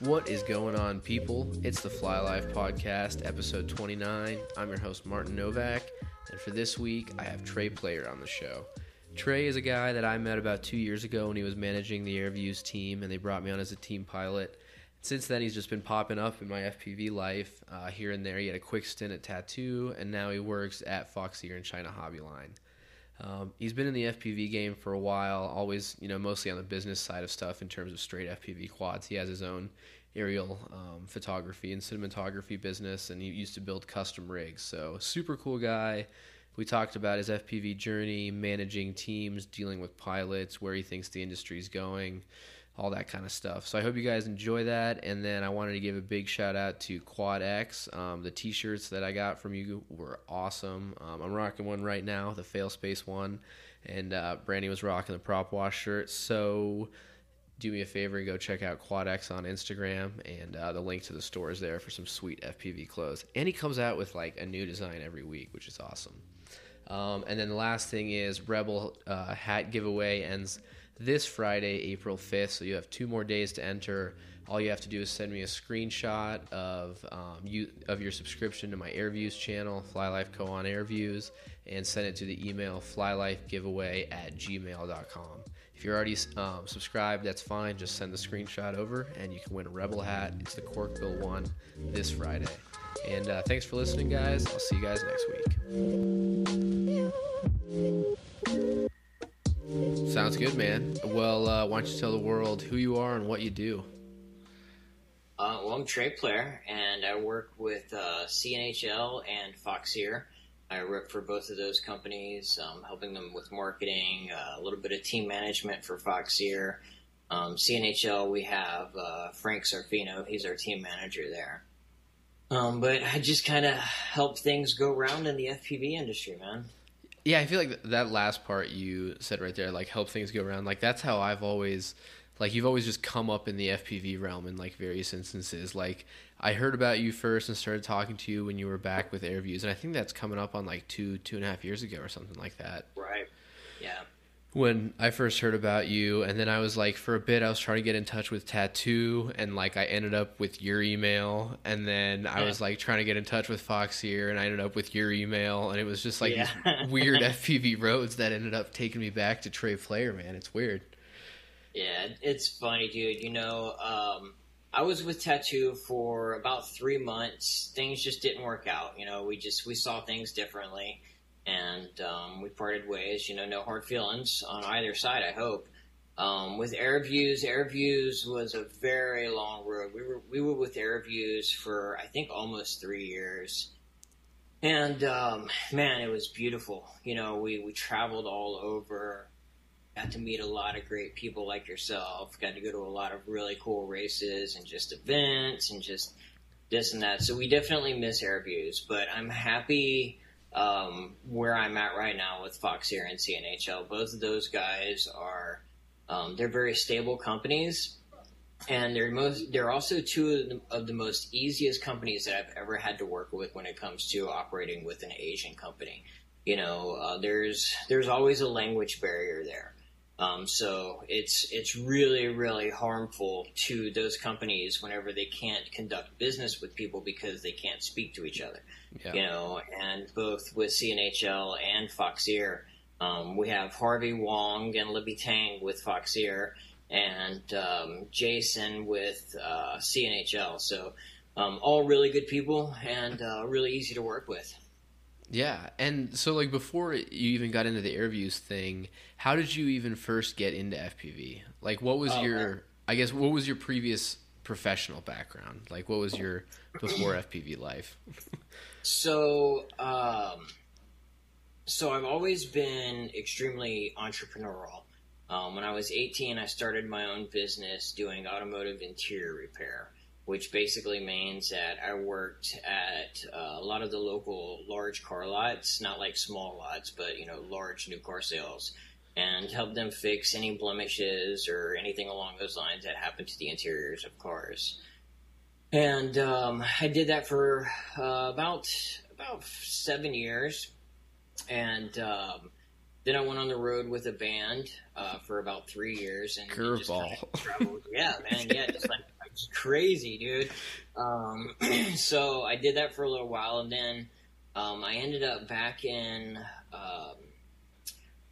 What is going on, people? It's the FlyLife Podcast, episode 29. I'm your host, Martin Novak, and for this week, I have Trey Player on the show. Trey is a guy that I met about two years ago when he was managing the AirVuz team, and they brought me on as a team pilot. Since then, he's just been popping up in my FPV life uh, here and there. He had a quick stint at Tattu, and now he works at Foxeer and China Hobby Line. Um, he's been in the FPV game for a while, always, you know, mostly on the business side of stuff in terms of straight FPV quads. He has his own aerial um, photography and cinematography business, and he used to build custom rigs. So, super cool guy. We talked about his FPV journey, managing teams, dealing with pilots, where he thinks the industry is going all that kind of stuff. So I hope you guys enjoy that. And then I wanted to give a big shout out to Quad X. Um, the T-shirts that I got from you were awesome. Um, I'm rocking one right now, the Fail Space one, and uh, Brandy was rocking the Prop Wash shirt. So do me a favor and go check out Quad X on Instagram, and uh, the link to the store is there for some sweet FPV clothes. And he comes out with like a new design every week, which is awesome. Um, and then the last thing is Rebel uh, hat giveaway ends this Friday, April 5th. So you have two more days to enter. All you have to do is send me a screenshot of um, you of your subscription to my AirVuz channel, FlyLife Co on AirVuz, and send it to the email flylifegiveaway at gmail.com. If you're already um, subscribed, that's fine. Just send the screenshot over, and you can win a Rebel hat. It's the Corkbill one this Friday. And uh, thanks for listening, guys. I'll see you guys next week. Sounds good, man. Well, uh, why don't you tell the world who you are and what you do? Uh, well, I'm Trey Player, and I work with uh, CNHL and Foxeer. I work for both of those companies, um, helping them with marketing, uh, a little bit of team management for Foxeer. Um, CNHL, we have uh, Frank Sarfino. He's our team manager there. Um, but I just kind of help things go around in the FPV industry, man. Yeah, I feel like that last part you said right there, like help things go around. Like that's how I've always, like you've always just come up in the FPV realm in like various instances. Like I heard about you first and started talking to you when you were back with AirVuz, and I think that's coming up on like two two and a half years ago or something like that. Right. Yeah when I first heard about you, and then I was like, for a bit, I was trying to get in touch with Tattu, and like I ended up with your email, and then I was like trying to get in touch with Foxeer, and I ended up with your email, and it was just like yeah. these weird FPV roads that ended up taking me back to Trey Player, man. It's weird. Yeah, it's funny, dude. You know, um, I was with Tattu for about three months. Things just didn't work out. You know, we just we saw things differently and um, we parted ways. You know, no hard feelings on either side. I hope. Um, with AirVuz, AirVuz was a very long road. We were we were with AirVuz for I think almost three years, and um, man, it was beautiful. You know, we we traveled all over, got to meet a lot of great people like yourself. Got to go to a lot of really cool races and just events and just this and that. So we definitely miss AirVuz, but I'm happy um, where I'm at right now with Foxeer and CNHL. Both of those guys are um, they're very stable companies, and they're most they're also two of the, of the, most easiest companies that I've ever had to work with when it comes to operating with an Asian company. You know, uh, there's there's always a language barrier there. Um, so it's it's really really harmful to those companies whenever they can't conduct business with people because they can't speak to each other. Yeah. You know, and both with CNHL and Foxeer, um, we have Harvey Wong and Libby Tang with Foxeer, and um, Jason with uh, CNHL. So um, all really good people and uh, really easy to work with. Yeah, and so like before you even got into the AirVuz thing, how did you even first get into FPV? Like, what was oh, your? Man. I guess what was your previous professional background? Like, what was your before FPV life? so, um, so I've always been extremely entrepreneurial. Um, when I was 18, I started my own business doing automotive interior repair which basically means that I worked at uh, a lot of the local large car lots, not like small lots, but you know, large new car sales, and helped them fix any blemishes or anything along those lines that happened to the interiors of cars. And um, I did that for uh, about about seven years, and um, then I went on the road with a band uh, for about three years and curveball. yeah, man, yeah, just like crazy, dude. Um, so I did that for a little while, and then um, I ended up back in um,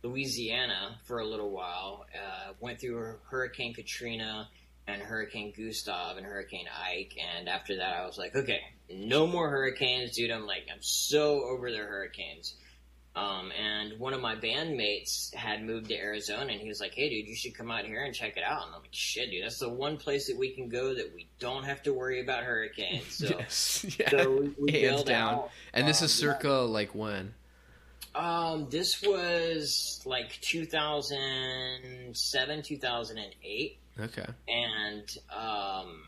Louisiana for a little while. Uh, went through Hurricane Katrina and Hurricane Gustav and Hurricane Ike, and after that, I was like, okay, no more hurricanes, dude. I'm like, I'm so over the hurricanes. Um, and one of my bandmates had moved to Arizona, and he was like, "Hey, dude, you should come out here and check it out." And I'm like, "Shit, dude, that's the one place that we can go that we don't have to worry about hurricanes." So, yes, yeah, so we, we hands down. Out. And this um, is circa yeah. like when? Um, this was like 2007, 2008. Okay. And um,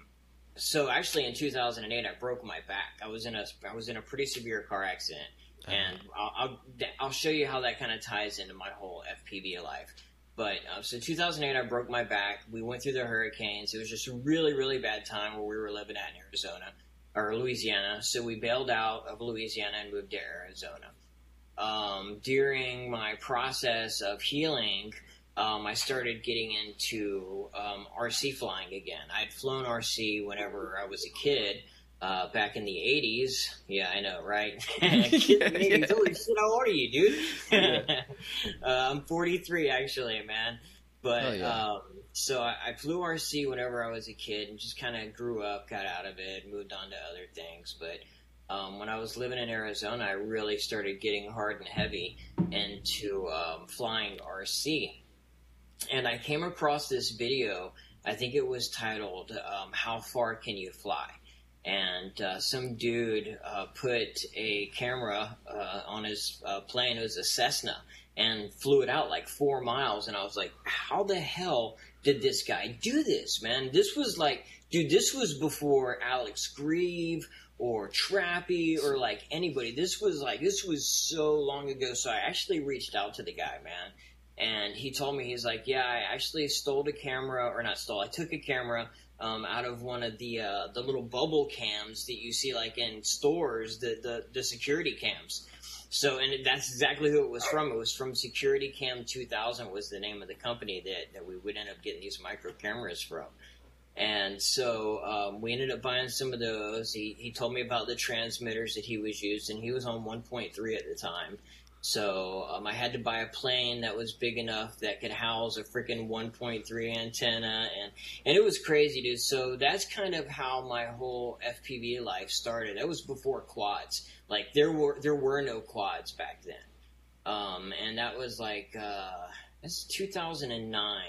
so actually in 2008, I broke my back. I was in a I was in a pretty severe car accident and I'll, I'll, I'll show you how that kind of ties into my whole FPV life. But uh, so 2008, I broke my back. We went through the hurricanes. It was just a really, really bad time where we were living at in Arizona or Louisiana. So we bailed out of Louisiana and moved to Arizona. Um, during my process of healing, um, I started getting into um, RC flying again. I'd flown RC whenever I was a kid, uh, back in the 80s. Yeah, I know, right? Yeah, 80s. Yeah. Holy shit, how old are you, dude? Yeah. uh, I'm 43, actually, man. But, oh, yeah. um, so I, I, flew RC whenever I was a kid and just kind of grew up, got out of it, moved on to other things. But um, when I was living in Arizona, I really started getting hard and heavy into um, flying RC. And I came across this video. I think it was titled um, "How Far Can You Fly?" And uh, some dude uh, put a camera uh, on his uh, plane. It was a Cessna, and flew it out like four miles. And I was like, "How the hell did this guy do this, man?" This was like, dude, this was before Alex Grieve or Trappy or like anybody. This was like this was so long ago. So I actually reached out to the guy, man. And he told me, he's like, yeah, I actually stole a camera, or not stole, I took a camera um, out of one of the uh, the little bubble cams that you see like in stores, the the, the security cams. So, and that's exactly who it was from. It was from Security Cam 2000 was the name of the company that, that we would end up getting these micro cameras from. And so um, we ended up buying some of those. He, he told me about the transmitters that he was using. He was on 1.3 at the time. So um, I had to buy a plane that was big enough that could house a freaking 1.3 antenna, and and it was crazy, dude. So that's kind of how my whole FPV life started. That was before quads. Like there were there were no quads back then, um, and that was like uh, that's 2009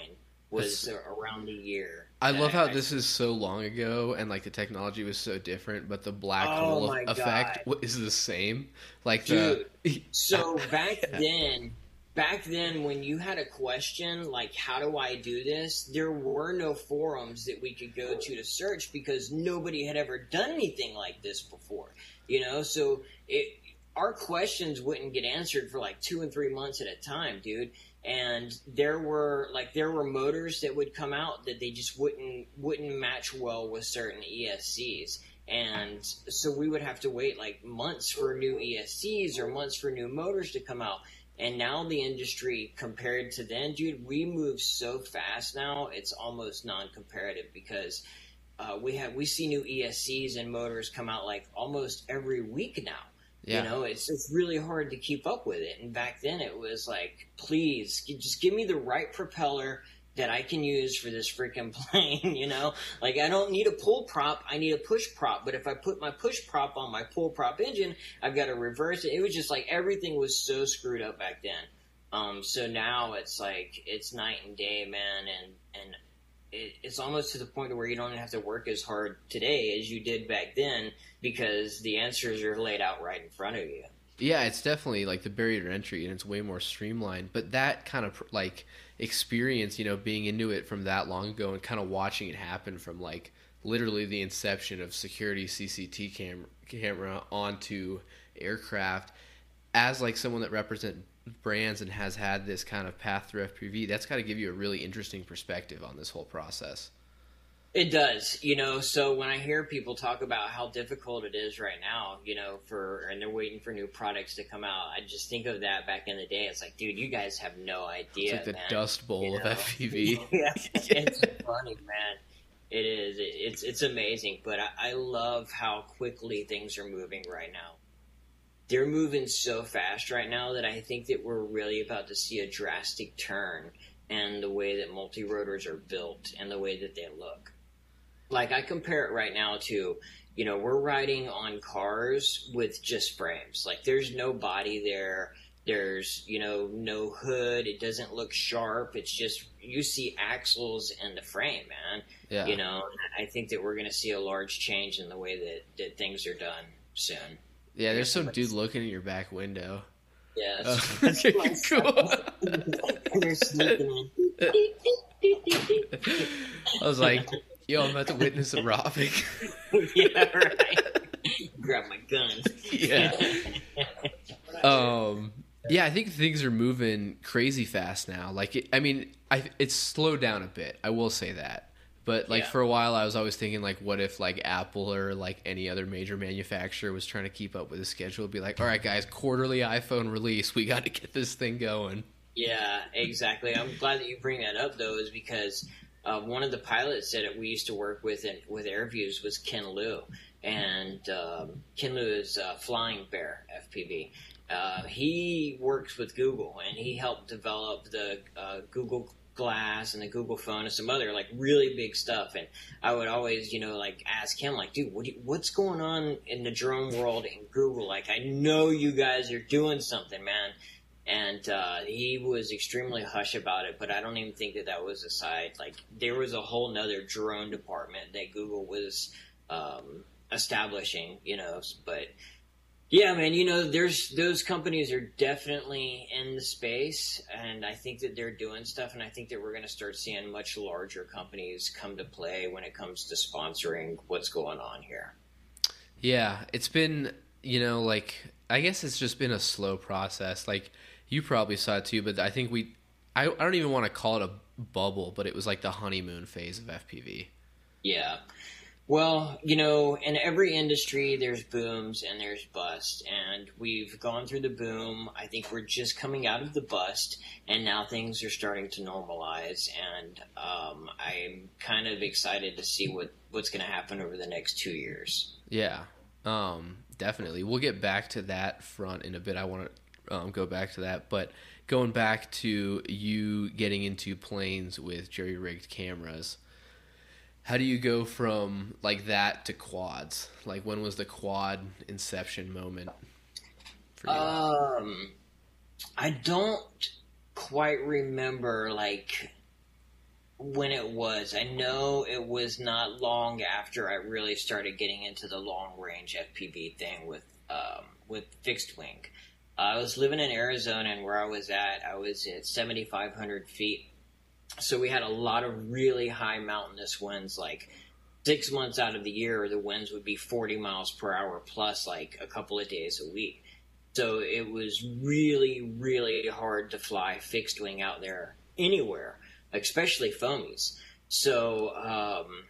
was that's, around the year. I love how this is so long ago and like the technology was so different, but the black oh hole effect God. is the same. Like Dude, the so back then, back then when you had a question like how do I do this, there were no forums that we could go to to search because nobody had ever done anything like this before. You know, so it our questions wouldn't get answered for like two and three months at a time, dude. And there were like there were motors that would come out that they just wouldn't wouldn't match well with certain ESCs and so we would have to wait like months for new ESCs or months for new motors to come out. And now the industry compared to then dude we move so fast now it's almost non-comparative because uh, we have we see new ESCs and motors come out like almost every week now yeah. You know, it's it's really hard to keep up with it. And back then, it was like, please, just give me the right propeller that I can use for this freaking plane. You know, like I don't need a pull prop, I need a push prop. But if I put my push prop on my pull prop engine, I've got to reverse it. It was just like everything was so screwed up back then. Um, so now it's like it's night and day, man, and and it, it's almost to the point where you don't have to work as hard today as you did back then because the answers are laid out right in front of you. Yeah, it's definitely like the barrier to entry, and it's way more streamlined. But that kind of like experience, you know, being into it from that long ago and kind of watching it happen from like literally the inception of security CCT camera camera onto aircraft as like someone that represent brands and has had this kind of path through FPV, that's got to give you a really interesting perspective on this whole process. It does, you know. So when I hear people talk about how difficult it is right now, you know, for and they're waiting for new products to come out, I just think of that back in the day. It's like, dude, you guys have no idea. It's like the man. Dust Bowl You of know? FPV. yeah, it's funny, man. It is. It's it's amazing, but I, I love how quickly things are moving right now. They're moving so fast right now that I think that we're really about to see a drastic turn in the way that multi rotors are built and the way that they look. Like I compare it right now to, you know, we're riding on cars with just frames. Like there's no body there. There's, you know, no hood. It doesn't look sharp. It's just you see axles and the frame, man. Yeah. You know, I think that we're going to see a large change in the way that, that things are done soon. Yeah, there's some dude looking at your back window. Yeah, Oh, that's, okay, cool. They're sneaking in. I was like, yo, I'm about to witness a robbing. yeah, right. Grab my gun. yeah. Um. Yeah, I think things are moving crazy fast now. Like, it, I mean, I it's slowed down a bit. I will say that. But like Yeah. for a while, I was always thinking like, what if like Apple or like any other major manufacturer was trying to keep up with the schedule? Be like, all right, guys, quarterly iPhone release. We got to get this thing going. Yeah, exactly. I'm glad that you bring that up, though, is because uh, one of the pilots that we used to work with in, with AirVuz was Ken Liu, and um, Ken Liu is uh, Flying Bear FPV. Uh, he works with Google, and he helped develop the uh, Google Glass and the Google Phone and some other like really big stuff. And I would always, you know, like ask him, like, dude, what you, what's going on in the drone world in Google? Like, I know you guys are doing something, man and uh, he was extremely hush about it. But I don't even think that that was a side. Like there was a whole nother drone department that Google was um, establishing, you know. But yeah, man, you know, there's those companies are definitely in the space, and I think that they're doing stuff, and I think that we're going to start seeing much larger companies come to play when it comes to sponsoring what's going on here. Yeah, it's been, you know, like I guess it's just been a slow process. Like you probably saw it too, but I think we I, I don't even want to call it a bubble, but it was like the honeymoon phase of FPV. Yeah. Well, you know, in every industry, there's booms and there's busts, and we've gone through the boom. I think we're just coming out of the bust, and now things are starting to normalize. And um, I'm kind of excited to see what what's going to happen over the next two years. Yeah, um, definitely. We'll get back to that front in a bit. I want to um, go back to that, but going back to you getting into planes with jerry rigged cameras. How do you go from like that to quads? Like when was the quad inception moment? Um, I don't quite remember like when it was. I know it was not long after I really started getting into the long range FPV thing with um, with fixed wing. I was living in Arizona, and where I was at, I was at seventy five hundred feet. So we had a lot of really high mountainous winds, like six months out of the year, the winds would be 40 miles per hour plus like a couple of days a week. So it was really, really hard to fly fixed wing out there anywhere, especially foamies. So um,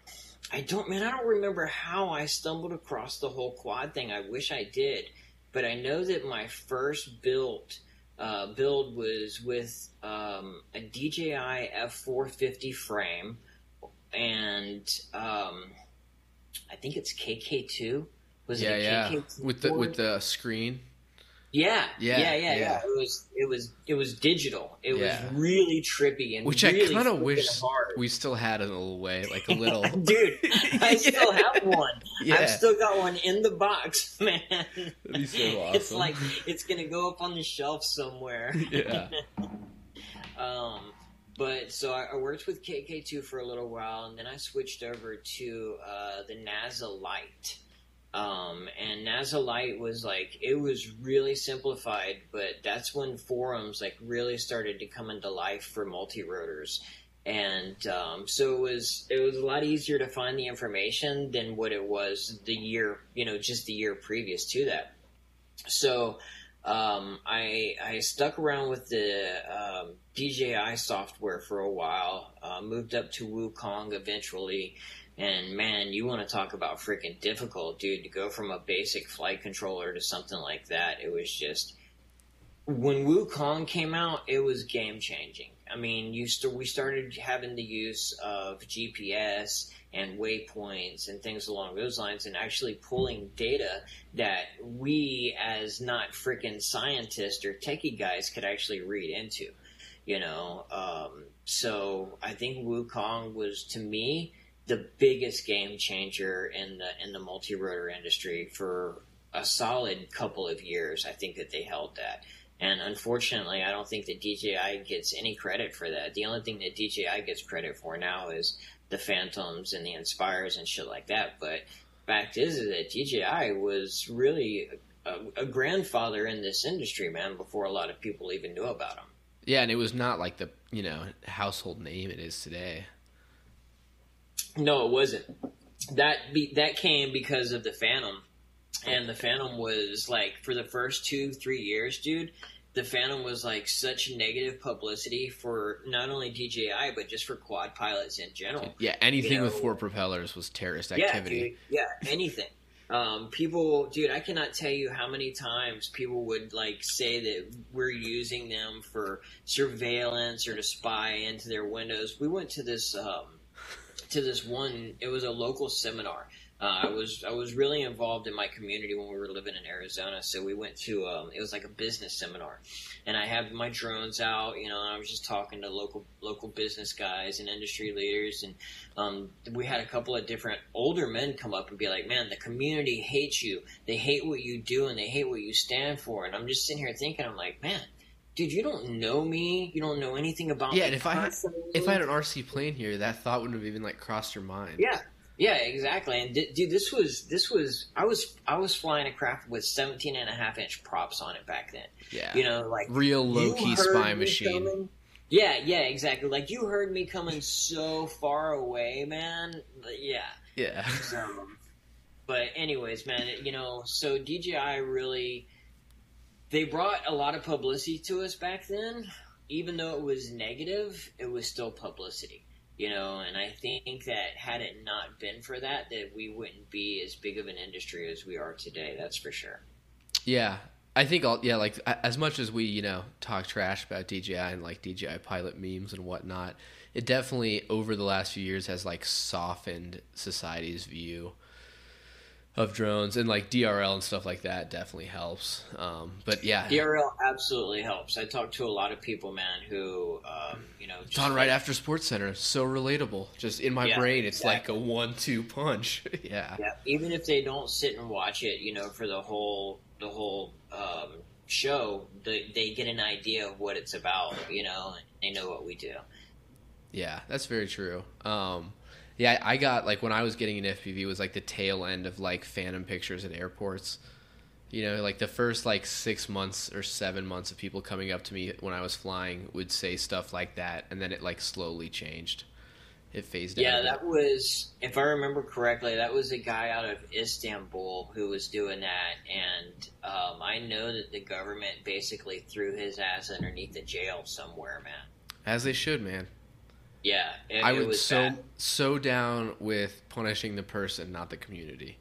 I don't, man, I don't remember how I stumbled across the whole quad thing. I wish I did, but I know that my first build uh, build was with um, a DJI F450 frame and um, I think it's KK2. Was yeah, it a yeah, KK2 with the board? with the screen. Yeah, Yeah, yeah, yeah, yeah. It was it was it was digital. It Yeah. was really trippy and Which really I kind of wish hard. we still had in a little way, like a little. Dude, I still have one. Yeah. I've still got one in the box, man. That'd be so It's like it's gonna go up on the shelf somewhere. Yeah. um, but so I, I worked with KK2 for a little while, and then I switched over to uh, the Naza Lite. Um, and Naza Lite was like it was really simplified, but that's when forums like really started to come into life for multi rotors. And um, so it was it was a lot easier to find the information than what it was the year you know just the year previous to that. So um, I I stuck around with the um, DJI software for a while. Uh, moved up to WooKong eventually, and man, you want to talk about freaking difficult, dude. To go from a basic flight controller to something like that, it was just when WooKong came out, it was game changing. I mean, you st- we started having the use of GPS and waypoints and things along those lines, and actually pulling data that we, as not freaking scientists or techie guys, could actually read into. You know, um, so I think WooKong was to me the biggest game changer in the in the multi rotor industry for a solid couple of years. I think that they held that. And unfortunately, I don't think that DJI gets any credit for that. The only thing that DJI gets credit for now is the Phantoms and the Inspires and shit like that. But fact is, is that DJI was really a, a grandfather in this industry, man, before a lot of people even knew about them. Yeah, and it was not like the you know household name it is today. No, it wasn't. That be, that came because of the Phantom, and the Phantom was like for the first two three years, dude. The Phantom was like such negative publicity for not only DJI but just for quad pilots in general. Yeah, anything You know, with four propellers was terrorist Yeah, activity. dude. Yeah, anything. Um, people, dude, I cannot tell you how many times people would like say that we're using them for surveillance or to spy into their windows. We went to this um, to this one. It was a local seminar. Uh, I was I was really involved in my community when we were living in Arizona. So we went to um, it was like a business seminar, and I had my drones out. You know, I was just talking to local local business guys and industry leaders, and um, we had a couple of different older men come up and be like, "Man, the community hates you. They hate what you do, and they hate what you stand for." And I'm just sitting here thinking, I'm like, "Man, dude, you don't know me. You don't know anything about Yeah, me Yeah, if I had- If I had an RC plane here, that thought wouldn't have even like crossed your mind. Yeah, yeah, exactly. And d- dude, this was this was I was I was flying a craft with 17 and a half inch props on it back then. yeah, You know, like real low key spy machine. coming- Yeah, yeah, exactly. Like you heard me coming so far away, man. Yeah. Yeah, So, but anyways, man, you know, so DJI really they brought a lot of publicity to us back then. Even though it was negative, it was still publicity. You know, and I think that had it not been for that, that we wouldn't be as big of an industry as we are today. That's for sure. yeah. I think all yeah, like as much as we you know talk trash about DJI and like DJI pilot memes and whatnot, it definitely over the last few years has like softened society's view of drones and like DRL and stuff like that definitely helps. Um, but yeah, DRL absolutely helps. I talked to a lot of people, man, who, um, you know, It's on right after Sports Center. So relatable. Just in my Yeah, brain, it's exactly. like a one-two punch. yeah. Yeah, even if they don't sit and watch it, you know, for the whole the whole um, show, they, they get an idea of what it's about, you know, and they know what we do. Yeah, that's very true. Um, yeah, I got like when I was getting an FPV was like the tail end of like Phantom pictures at airports. You know, like the first like six months or seven months of people coming up to me when I was flying would say stuff like that, and then it like slowly changed. It phased Yeah, out. bit. that was, if I remember correctly, that was a guy out of Istanbul who was doing that, and um, I know that the government basically threw his ass underneath the jail somewhere, man. as they should, man. Yeah, it, I it was so bad. so down with punishing the person, not the community.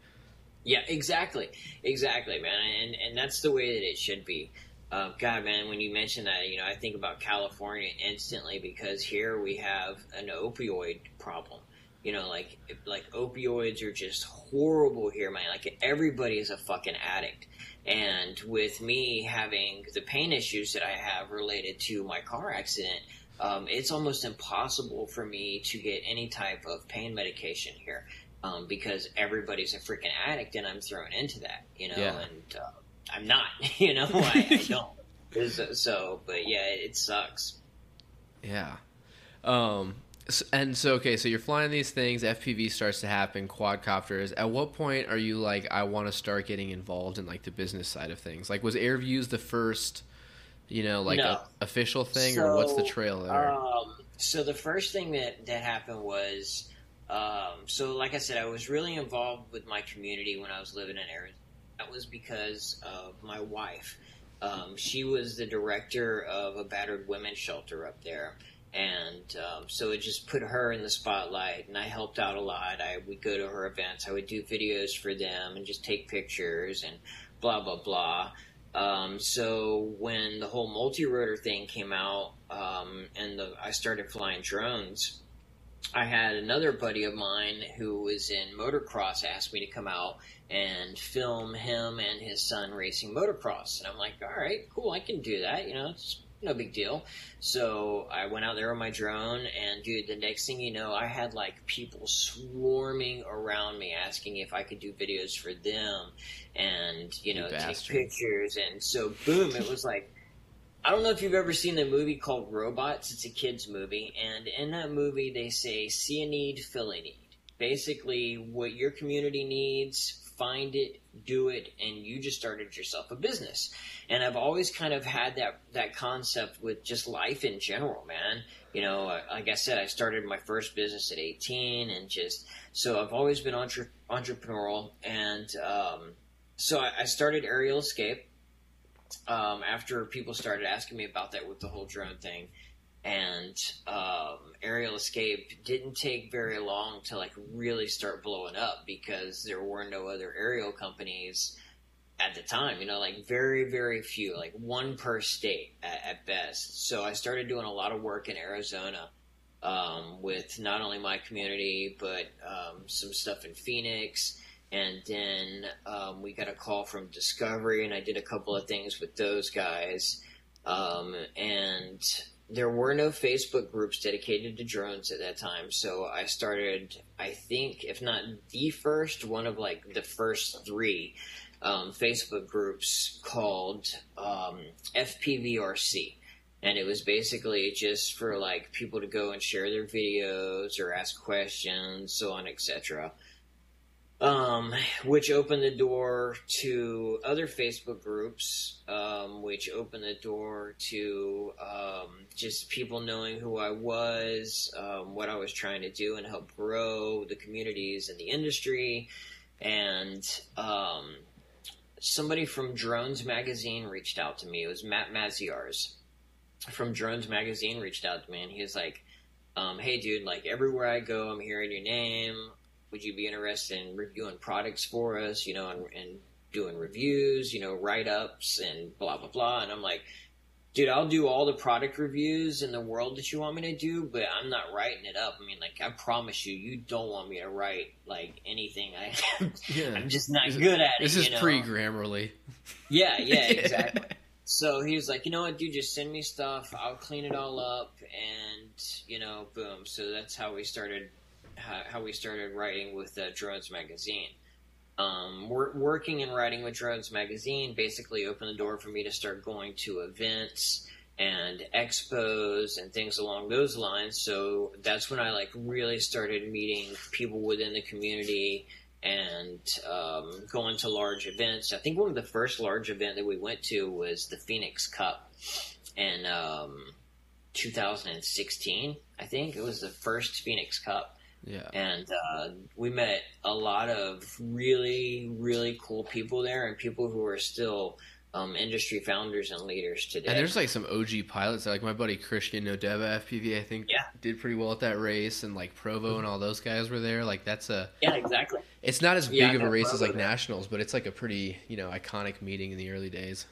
Yeah, exactly, exactly, man, and and that's the way that it should be. Uh, God, man, when you mention that, you know, I think about California instantly because here we have an opioid problem. You know, like like opioids are just horrible here, man. Like everybody is a fucking addict, and with me having the pain issues that I have related to my car accident, um, it's almost impossible for me to get any type of pain medication here um, because everybody's a freaking addict and I'm thrown into that, you know, Yeah. and uh, I'm not, you know, I, I don't. It's- So, but yeah, it sucks. Yeah. Um. And so, okay, so you're flying these things. FPV starts to happen. Quadcopters. At what point are you like, I want to start getting involved in like the business side of things? Like, was AirVuz the first, you know, like No. a, official thing, or what's the So, trail there? Um, so the first thing that that happened was, um, so like I said, I was really involved with my community when I was living in Arizona. That was because of my wife. Um, she was the director of a battered women's shelter up there, and um, so it just put her in the spotlight. And I helped out a lot. I would go to her events. I would do videos for them and just take pictures and blah blah blah. Um, so when the whole multi-rotor thing came out, um, and the, I started flying drones, I had another buddy of mine who was in motocross asked me to come out and film him and his son racing motocross. And I'm like, all right, cool, I can do that. You know, it's no big deal. So I went out there with my drone, and dude, the next thing you know, I had like people swarming around me asking if I could do videos for them and, you know, You take pictures. And so, boom, it was like, I don't know if you've ever seen the movie called Robots. It's a kids movie, and in that movie they say, "See a need, fill a need." Basically, what your community needs, find it, do it, and you just started yourself a business. And I've always kind of had that that concept with just life in general, man. You know, like I said, I started my first business at 18, and just so I've always been entre- entrepreneurial, and um, so I, I started Aerial Escape um, after people started asking me about that with the whole drone thing. And um, Aerial Escape didn't take very long to like really start blowing up because there were no other aerial companies at the time. You know, like very very few, like one per state at, at best. So I started doing a lot of work in Arizona um, with not only my community but um, some stuff in Phoenix and then um, we got a call from Discovery, and I did a couple of things with those guys. Um, and there were no Facebook groups dedicated to drones at that time, so I started, I think, if not the first, one of like the first three um, Facebook groups called um, FPVRC. And it was basically just for like people to go and share their videos or ask questions, so on, etc um, which opened the door to other Facebook groups, um, which opened the door to um, just people knowing who I was, um, what I was trying to do, and help grow the communities in the industry. And um, somebody from Drones Magazine reached out to me. It was Matt Maziarz from Drones Magazine reached out to me, and he was like, um, "Hey, dude! Like everywhere I go, I'm hearing your name." Would you be interested in reviewing products for us, you know, and, and doing reviews, you know, write ups and blah, blah, blah. And I'm like, dude, I'll do all the product reviews in the world that you want me to do, but I'm not writing it up. I mean, like, I promise you, you don't want me to write, like, anything. I, Yeah. I'm just not This good at it. This is you know? pre Grammarly. Yeah, yeah, exactly. So he was like, you know what, dude, just send me stuff. I'll clean it all up, and you know, boom. So that's how we started. How, we started writing with uh, Drones Magazine. Um, wor- working and writing with Drones Magazine basically opened the door for me to start going to events and expos and things along those lines. So that's when I like really started meeting people within the community and um, going to large events. I think one of the first large event that we went to was the Phoenix Cup in um, 2016. I think it was the first Phoenix Cup, Yeah. and uh, we met a lot of really, really cool people there, and people who are still um, industry founders and leaders today. And there's like some OG pilots, like my buddy Christian Nodeva FPV, I think, Yeah. Did pretty well at that race, and like Provo and all those guys were there. Like that's a, yeah, exactly. it's not as Yeah, big of a race as like there. nationals, but it's like a pretty you know iconic meeting in the early days.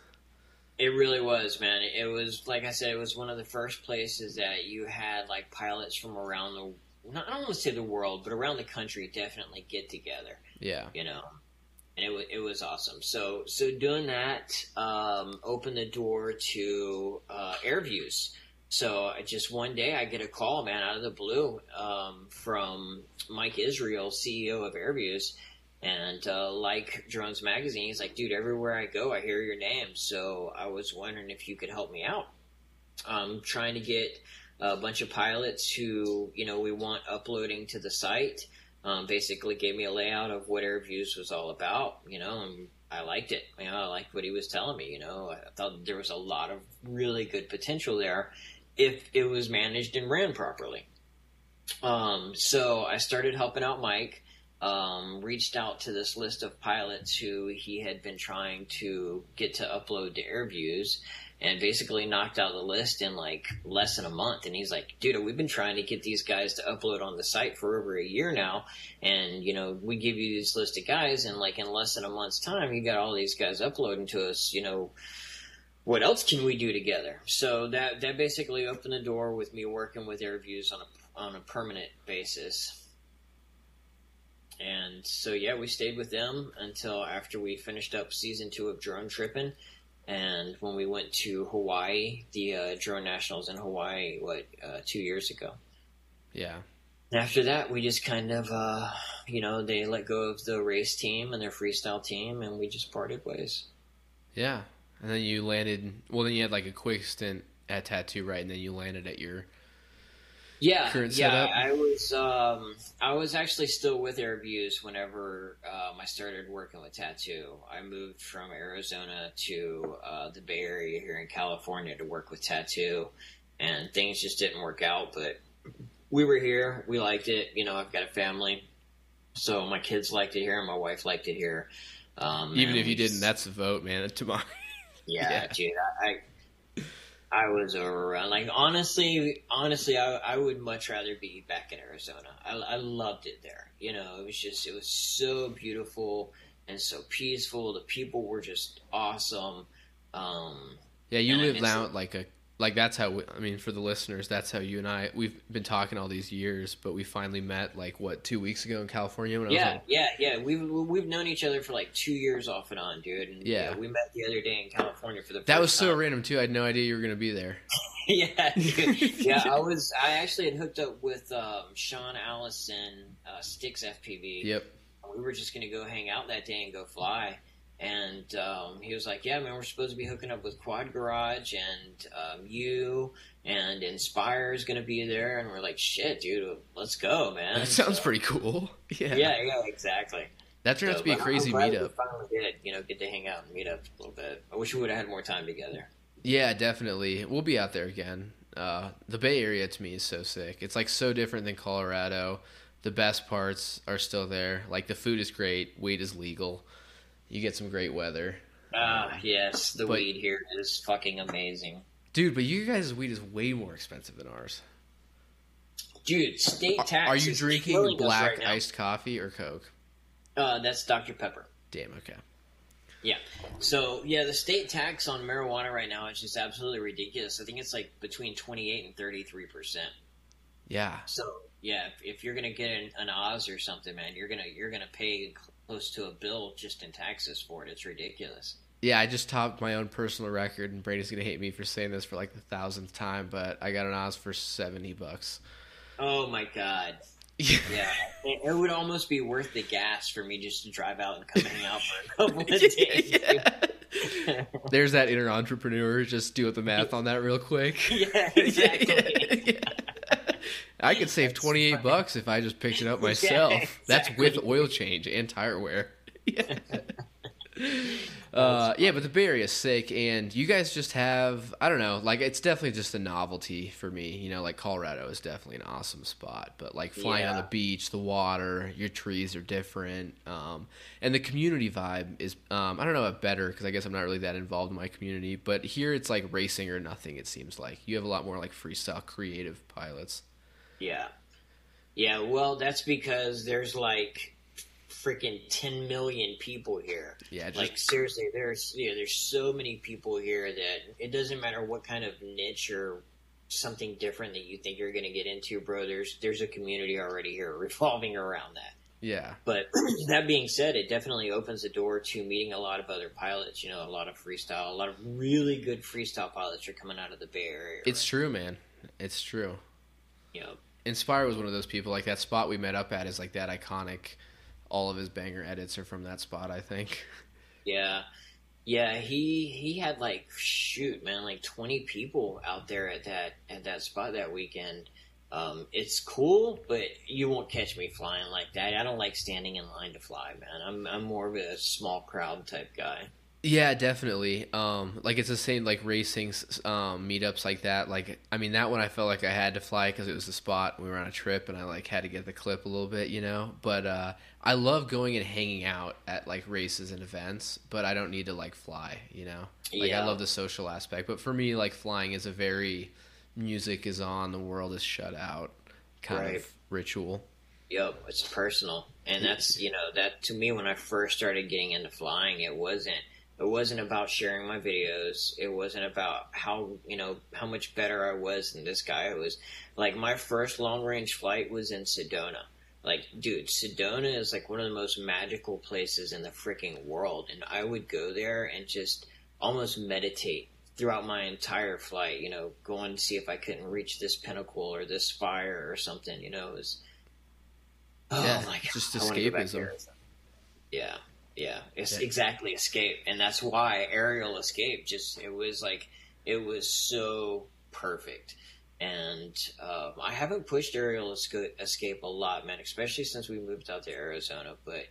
It really was, man. It was like I said, it was one of the first places that you had like pilots from around the not, I don't want to say the world, but around the country definitely get together. Yeah. You know, and it was it was awesome. So so doing that um, opened the door to uh, AirVuz. So I just one day I get a call, man, out of the blue um, from Mike Israel, CEO of AirVuz, and uh, like Drones Magazine, he's like, dude, everywhere I go, I hear your name. So I was wondering if you could help me out. Um, trying to get a bunch of pilots who, you know, we want uploading to the site. Um, basically gave me a layout of what AirVuz was all about, you know, and I liked it. You know, I liked what he was telling me, you know. I thought there was a lot of really good potential there if it was managed and ran properly. Um, so I started helping out Mike um, reached out to this list of pilots who he had been trying to get to upload to AirVuz and basically knocked out the list in like less than a month. And he's like, dude, we've been trying to get these guys to upload on the site for over a year now. And, you know, we give you this list of guys and like in less than a month's time, you got all these guys uploading to us, you know, what else can we do together? So that, that basically opened the door with me working with AirVuz on a, on a permanent basis and so yeah, we stayed with them until after we finished up season two of Drone Tripping. And when we went to Hawaii, the uh, Drone Nationals in Hawaii, what uh, two years ago. Yeah. After that, we just kind of, uh, you know, they let go of the race team and their freestyle team, and we just parted ways. Yeah, and then you landed. Well, then you had like a quick stint at Tattu, right? And then you landed at your yeah, current yeah, setup? I was um, I was actually still with AirVuz whenever um, I started working with Tattu. I moved from Arizona to uh, the Bay Area here in California to work with Tattu, and things just didn't work out. But we were here, we liked it. You know, I've got a family, so my kids liked it here, and my wife liked it here. Um, Even if you just, didn't, that's the vote, man. To my yeah, yeah. dude, I, I was around. Like honestly, honestly, I, I would much rather be back in Arizona. I, I loved it there. You know, it was just it was so beautiful and so peaceful. The people were just awesome. Um, yeah, you lived out like a like that's how we, I mean for the listeners, that's how you and I we've been talking all these years, but we finally met like what two weeks ago in California. When yeah, yeah, yeah. We've we've known each other for like two years off and on, dude. And, yeah. we met the other day in California for the. that was time. so random too. I had no idea you were gonna be there. yeah, yeah. I was. I actually had hooked up with um, Sean Allison, uh, Sticks FPV. Yep. We were just gonna go hang out that day and go fly and um, he was like, "Yeah, man, we're supposed to be hooking up with Quad Garage and um, you and Inspire is going to be there." And we're like, "Shit, dude, let's go, man!" That sounds so, pretty cool. Yeah, yeah, yeah, exactly. That turned so, out to be a crazy meetup. We finally did, you know, get to hang out and meet up a little bit. I wish we would have had more time together. Yeah, definitely. We'll be out there again. Uh, the Bay Area to me is so sick. It's like so different than Colorado. The best parts are still there. Like the food is great, weed is legal you get some great weather. Ah, yes, the but, weed here is fucking amazing. Dude, but you guys' weed is way more expensive than ours. Dude, state tax. Are you drinking black right iced coffee or Coke? Uh, that's Dr. Pepper. Damn, okay. Yeah. So, yeah, the state tax on marijuana right now is just absolutely ridiculous. I think it's like between 28 and 33%. Yeah. So, yeah, if, if you're going to get an, an Oz or something, man, you're going to you're going to pay close to a bill just in taxes for it. It's ridiculous. Yeah, I just topped my own personal record, and Brady's gonna hate me for saying this for like the thousandth time, but I got an Oz for seventy bucks. Oh my god! yeah, it, it, would almost be worth the gas for me just to drive out and come hang out for a couple of days. yeah. There's that inner entrepreneur just do the math on that real quick. Yeah, exactly. yeah, I could save twenty eight bucks if I just picked it up myself. Yeah, exactly. That's with oil change and tire wear. yeah. Uh, yeah, but the Bay Area is sick, and you guys just have I don't know, like it's definitely just a novelty for me. You know, like Colorado is definitely an awesome spot, but like flying yeah. on the beach, the water, your trees are different, um, and the community vibe is um, I don't know about better because I guess I'm not really that involved in my community, but here it's like racing or nothing. It seems like you have a lot more like freestyle creative pilots. Yeah. Yeah, well, that's because there's like freaking 10 million people here. Yeah, just... like seriously, there's yeah, there's so many people here that it doesn't matter what kind of niche or something different that you think you're going to get into, bro. There's there's a community already here revolving around that. Yeah. But that being said, it definitely opens the door to meeting a lot of other pilots. You know, a lot of freestyle, a lot of really good freestyle pilots are coming out of the Bay Area. It's right? true, man. It's true. Yep. Inspire was one of those people. Like that spot we met up at is like that iconic. All of his banger edits are from that spot, I think. Yeah, yeah. He he had like shoot, man, like twenty people out there at that at that spot that weekend. Um, it's cool, but you won't catch me flying like that. I don't like standing in line to fly, man. I'm I'm more of a small crowd type guy. Yeah, definitely. Um, like it's the same like racing um, meetups like that. Like I mean that one I felt like I had to fly because it was the spot. We were on a trip and I like had to get the clip a little bit, you know. But uh, I love going and hanging out at like races and events, but I don't need to like fly, you know. Like Yeah. I love the social aspect, but for me like flying is a very music is on, the world is shut out kind Right. of ritual. Yep, it's personal, and that's you know that to me when I first started getting into flying, it wasn't it wasn't about sharing my videos. It wasn't about how you know how much better I was than this guy. It was like my first long range flight was in Sedona. Like, dude, Sedona is like one of the most magical places in the freaking world, and I would go there and just almost meditate throughout my entire flight. You know, going to see if I couldn't reach this pinnacle or this spire or something. You know, it was Oh Yeah, my god! just I wanna go back escapism. Yeah, yeah, it's Yeah. exactly escape, and that's why aerial escape just it was like it was so perfect. And um, I haven't pushed aerial escape a lot, man, especially since we moved out to Arizona. But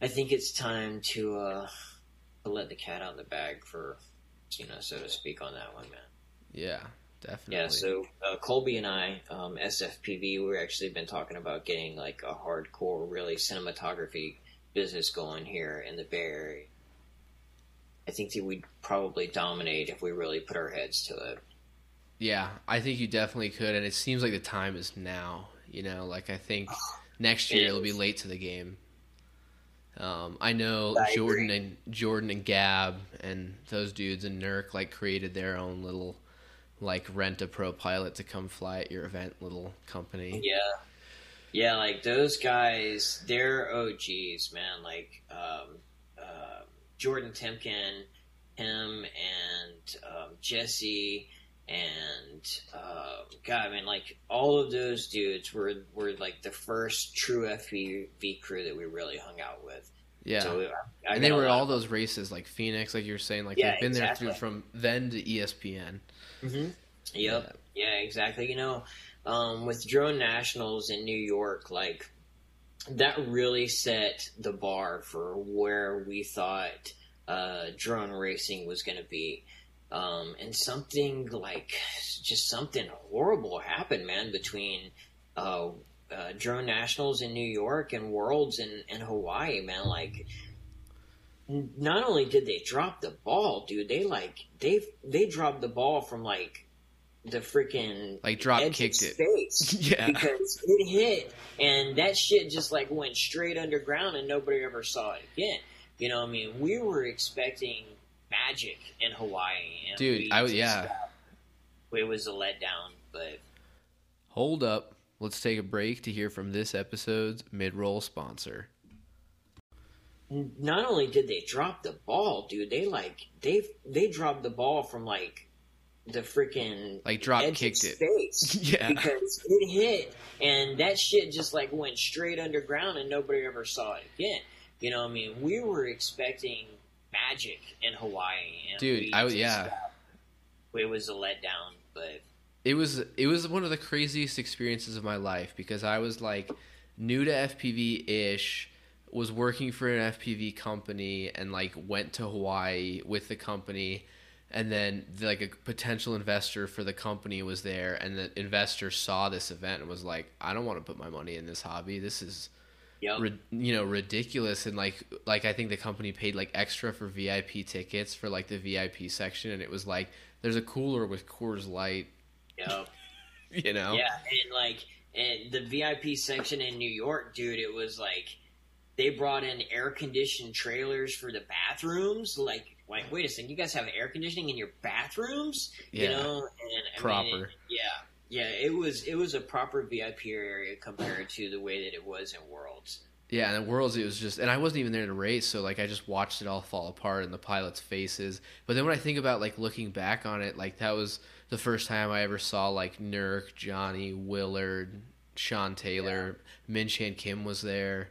I think it's time to uh, to let the cat out of the bag for you know, so to speak, on that one, man. Yeah, definitely. Yeah, so uh, Colby and I, um, SFPV, we've actually been talking about getting like a hardcore, really cinematography business going here in the Bay Area. I think that we'd probably dominate if we really put our heads to it. Yeah, I think you definitely could, and it seems like the time is now. You know, like I think next year It it'll be late to the game. Um, I know I Jordan agree. and Jordan and Gab and those dudes and Nurk like created their own little like rent a pro pilot to come fly at your event little company. Yeah. Yeah, like those guys, they're OGs, man. Like um, uh, Jordan Temkin, him, and um, Jesse, and uh, God, I mean, like all of those dudes were were like the first true FPV crew that we really hung out with. Yeah. So I, I and they were all those races like Phoenix, like you were saying, like Yeah, they've been exactly. there through from then to ESPN. Mhm. Yep. Yeah, exactly. You know, um, with drone nationals in New York, like that really set the bar for where we thought uh, drone racing was going to be. Um, and something like just something horrible happened, man, between uh, uh, drone nationals in New York and worlds in, in Hawaii, man. Like, not only did they drop the ball, dude, they like they they dropped the ball from like the freaking Like drop kicked it. Yeah. because it hit and that shit just like went straight underground and nobody ever saw it again. You know, I mean, we were expecting magic in Hawaii, and Dude, I yeah. uh, it was a letdown. But Hold up. Let's take a break to hear from this episode's mid-roll sponsor. not only did they drop the ball, dude, they like they they dropped the ball from like the freaking Like drop kicked it. Yeah. because it hit and that shit just like went straight underground and nobody ever saw it again. You know, I mean, we were expecting magic in Hawaii, and Dude, I yeah. uh, it was a letdown. But It was it was one of the craziest experiences of my life because I was like new to FPV ish, was working for an FPV company and like went to Hawaii with the company and then like a potential investor for the company was there and the investor saw this event and was like I don't want to put my money in this hobby. This is yep, ri- you know ridiculous and like like I think the company paid like extra for VIP tickets for like the VIP section and it was like there's a cooler with Coors Light, yep. you know. Yeah, and like and the VIP section in New York, dude, it was like they brought in air conditioned trailers for the bathrooms. Like, like wait a second, you guys have air conditioning in your bathrooms? You know, and I mean, Proper. it- yeah, yeah. It was it was a proper VIP area compared to the way that it was in Worlds. Yeah, and the Worlds, it was just, and I wasn't even there to race, so like I just watched it all fall apart in the pilots' faces. But then when I think about like looking back on it, like that was the first time I ever saw like Nurk, Johnny, Willard, Sean Taylor, Min Chan Kim was there.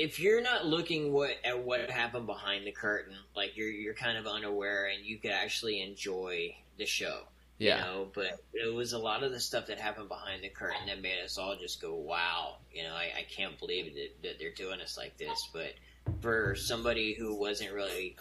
If you're not looking what at what happened behind the curtain, like you're you're kind of unaware, and you could actually enjoy the show. Yeah, You know, but it was a lot of the stuff that happened behind the curtain that made us all just go, "Wow!" You know, I, I can't believe that, that they're doing us like this. But for somebody who wasn't really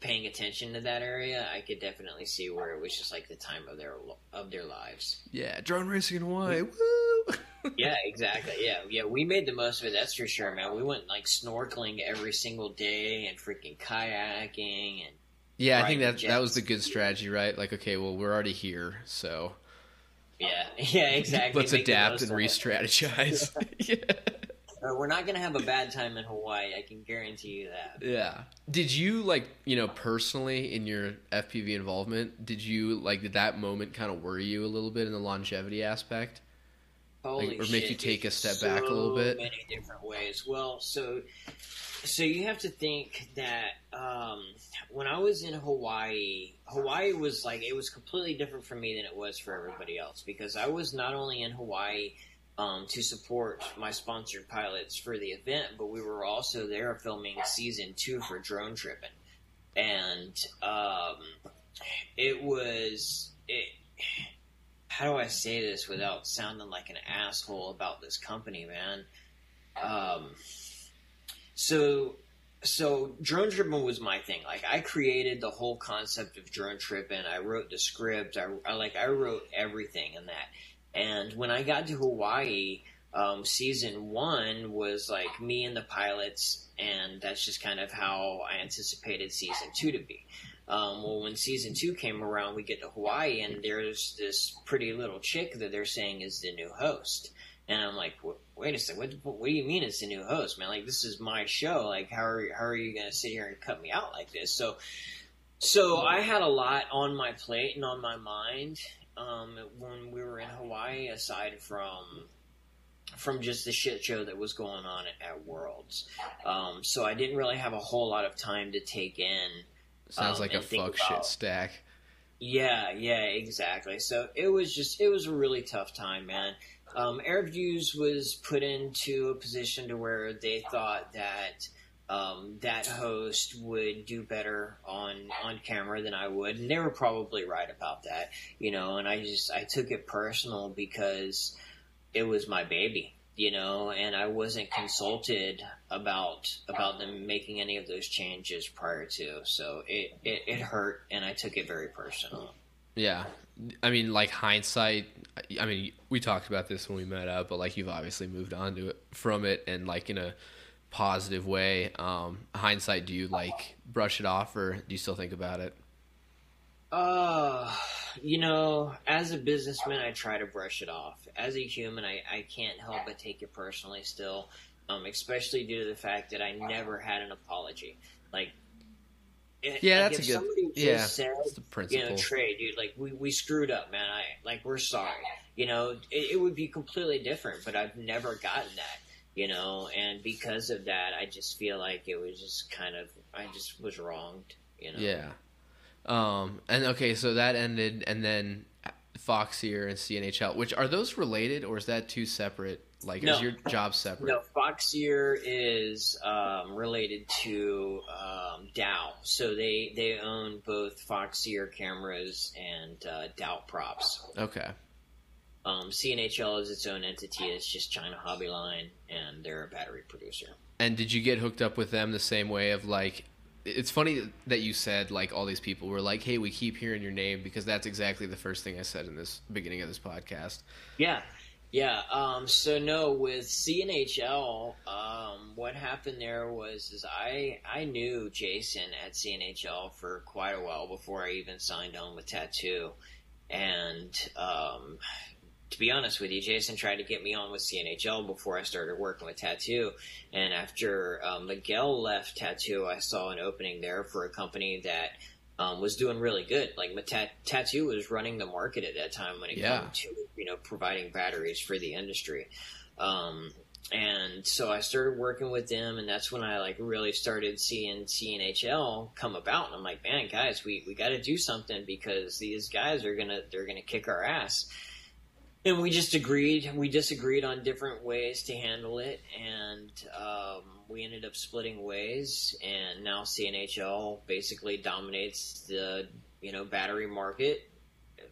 paying attention to that area, I could definitely see where it was just like the time of their of their lives. Yeah, drone racing in Hawaii. Mm-hmm. Woo! yeah, exactly. Yeah, yeah. We made the most of it. That's for sure, man. We went like snorkeling every single day and freaking kayaking and. Yeah, I think that that was the good strategy, right? Like, okay, well, we're already here, so. Yeah, yeah, exactly. Let's Make adapt and re-strategize. yeah. Uh, we're not gonna have a bad time in Hawaii. I can guarantee you that. Yeah. Did you like you know personally in your FPV involvement? Did you like did that moment kind of worry you a little bit in the longevity aspect? Holy like, or make shit, you take a step so back a little bit? Many different ways. Well, so so you have to think that um, when I was in Hawaii, Hawaii was like it was completely different for me than it was for everybody else because I was not only in Hawaii um, to support my sponsored pilots for the event, but we were also there filming season two for Drone Tripping, and um, it was it. How do I say this without sounding like an asshole about this company, man? Um, so so drone tripping was my thing. Like I created the whole concept of drone tripping. I wrote the script. I, I like I wrote everything in that. And when I got to Hawaii, um, season one was like me and the pilots, and that's just kind of how I anticipated season two to be. Um, well, when season two came around, we get to Hawaii, and there's this pretty little chick that they're saying is the new host. And I'm like, wait a second, what, what do you mean it's the new host, man? Like, this is my show. Like, how are, how are you going to sit here and cut me out like this? So, so I had a lot on my plate and on my mind, um, when we were in Hawaii, aside from from just the shit show that was going on at, at Worlds. Um, so I didn't really have a whole lot of time to take in. Sounds um, like a fuck about, shit stack. Yeah, yeah, exactly. So it was just it was a really tough time, man. Um, AirVuz was put into a position to where they thought that um, that host would do better on on camera than I would, and they were probably right about that, you know. And I just I took it personal because it was my baby, you know, and I wasn't consulted about about them making any of those changes prior to, so it it, it hurt, and I took it very personal. Yeah, I mean, like hindsight. I mean, we talked about this when we met up, but like you've obviously moved on to it from it, and like in a positive way. Um, hindsight, do you like brush it off, or do you still think about it? Uh, you know, as a businessman, I try to brush it off. As a human, I, I can't help but take it personally still, um, especially due to the fact that I never had an apology. Like, yeah, like that's a good. yeah, said, the principle. You know, Trey, dude, like we, we screwed up, man. I like we're sorry. You know, it, it would be completely different, but I've never gotten that you know, and because of that, I just feel like it was just kind of, I just was wronged, you know. Yeah. Um, and okay, so that ended, and then Foxeer and CNHL, which are those related, or is that two separate? Like, no. is your job separate? No, Foxeer is um, related to um, DAL, so they they own both Foxeer cameras and uh, DAL props. Okay. Um, CNHL is its own entity. It's just China Hobby Line, and they're a battery producer. And did you get hooked up with them the same way of like? It's funny that you said like all these people were like, "Hey, we keep hearing your name," because that's exactly the first thing I said in this beginning of this podcast. Yeah, yeah. Um, so no, with CNHL, um, what happened there was is I I knew Jason at CNHL for quite a while before I even signed on with Tattu, and um, to be honest with you, Jason tried to get me on with CNHL before I started working with Tattu. And after uh, Miguel left Tattu, I saw an opening there for a company that um, was doing really good. Like Tat- Tattu was running the market at that time when it yeah. came to you know providing batteries for the industry. Um, and so I started working with them, and that's when I like really started seeing CNHL come about. And I'm like, man, guys, we, we got to do something because these guys are gonna they're gonna kick our ass and we just agreed. We disagreed on different ways to handle it, and um, we ended up splitting ways. And now CNHL basically dominates the you know battery market,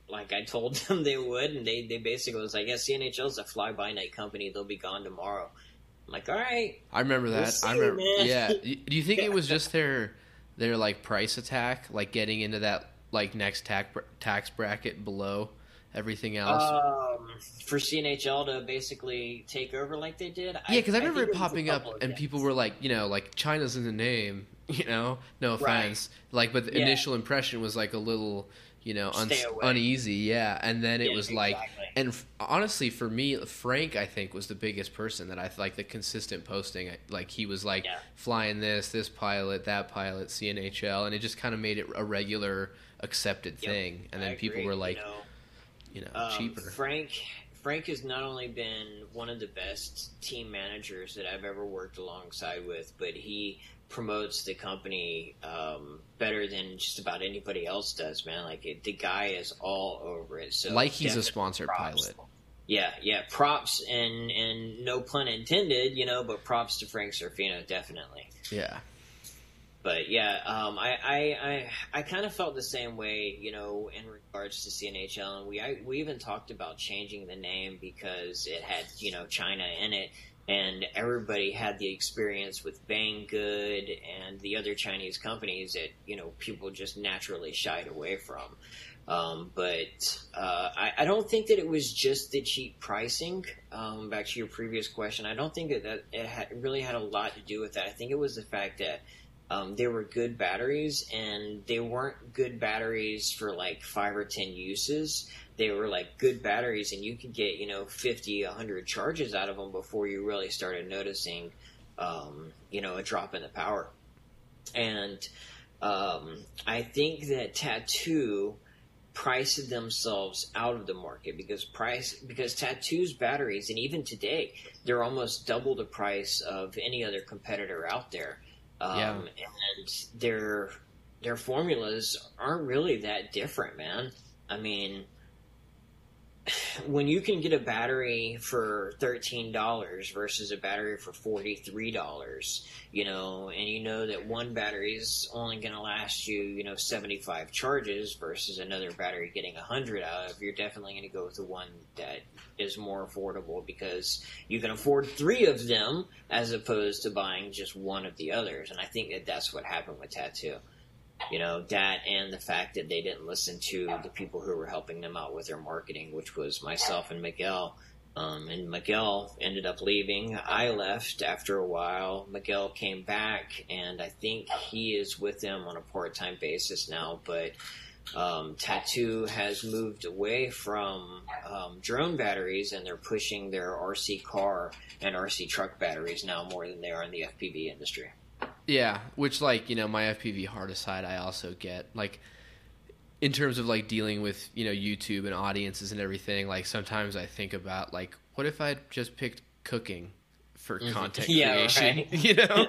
like I told them they would, and they they basically was like, "Yeah, CNHL is a fly by night company. They'll be gone tomorrow." I'm like, "All right." I remember that. We'll see, I remember. Man. Yeah. Do you think it was just their their like price attack, like getting into that like next tax tax bracket below everything else? Um, for CNHL to basically take over like they did. yeah, because I, remember it popping up and things. people were like, you know, like China's in the name, you know, no Right. offense, like, but the Yeah. initial impression was like a little, you know, un- uneasy, yeah, and then it Yeah, was like. And f- honestly, for me, Frank, I think was the biggest person that I like the consistent posting. Like he was like Yeah. flying this, this pilot, that pilot, CNHL, and it just kind of made it a regular accepted Yep, thing. And then I people agree, were like, you know, you know, um, cheaper. Frank Frank has not only been one of the best team managers that I've ever worked alongside with, but he promotes the company um, better than just about anybody else does. Man, like it, the guy is all over it. So like he's a sponsored props. pilot. Yeah, yeah. Props and and no pun intended, you know, but props to Frank Serfino, definitely. Yeah. But yeah, um, I I, I, I kind of felt the same way, you know, in regards to CNHL, and we I, we even talked about changing the name because it had you know China in it, and everybody had the experience with Banggood and the other Chinese companies that you know people just naturally shied away from. Um, but uh, I, I don't think that it was just the cheap pricing. Um, back to your previous question, I don't think that, that it really had a lot to do with that. I think it was the fact that um, they were good batteries, and they weren't good batteries for like five or ten uses. They were like good batteries, and you could get you know 50, 100 charges out of them before you really started noticing, um, you know, a drop in the power. And um, I think that Tattu priced themselves out of the market because price because Tattu's batteries and even today they're almost double the price of any other competitor out there um, Yeah. and their their formulas aren't really that different man i mean when you can get a battery for $13 versus a battery for $43 you know and you know that one battery is only going to last you you know 75 charges versus another battery getting 100 out of you're definitely going to go with the one that is more affordable because you can afford three of them as opposed to buying just one of the others and i think that that's what happened with Tattu you know that and the fact that they didn't listen to the people who were helping them out with their marketing which was myself and miguel. Um, and miguel ended up leaving. I left after a while. Miguel came back and i think he is with them on a part-time basis now but um, Tattu has moved away from um, drone batteries and they're pushing their rc car and rc truck batteries now more than they are in the fpv industry Yeah, which like you know my FPV hard aside, I also get like in terms of like dealing with you know YouTube and audiences and everything. Like sometimes I think about like what if I just picked cooking for Mhm. content Yeah, creation, right. you know.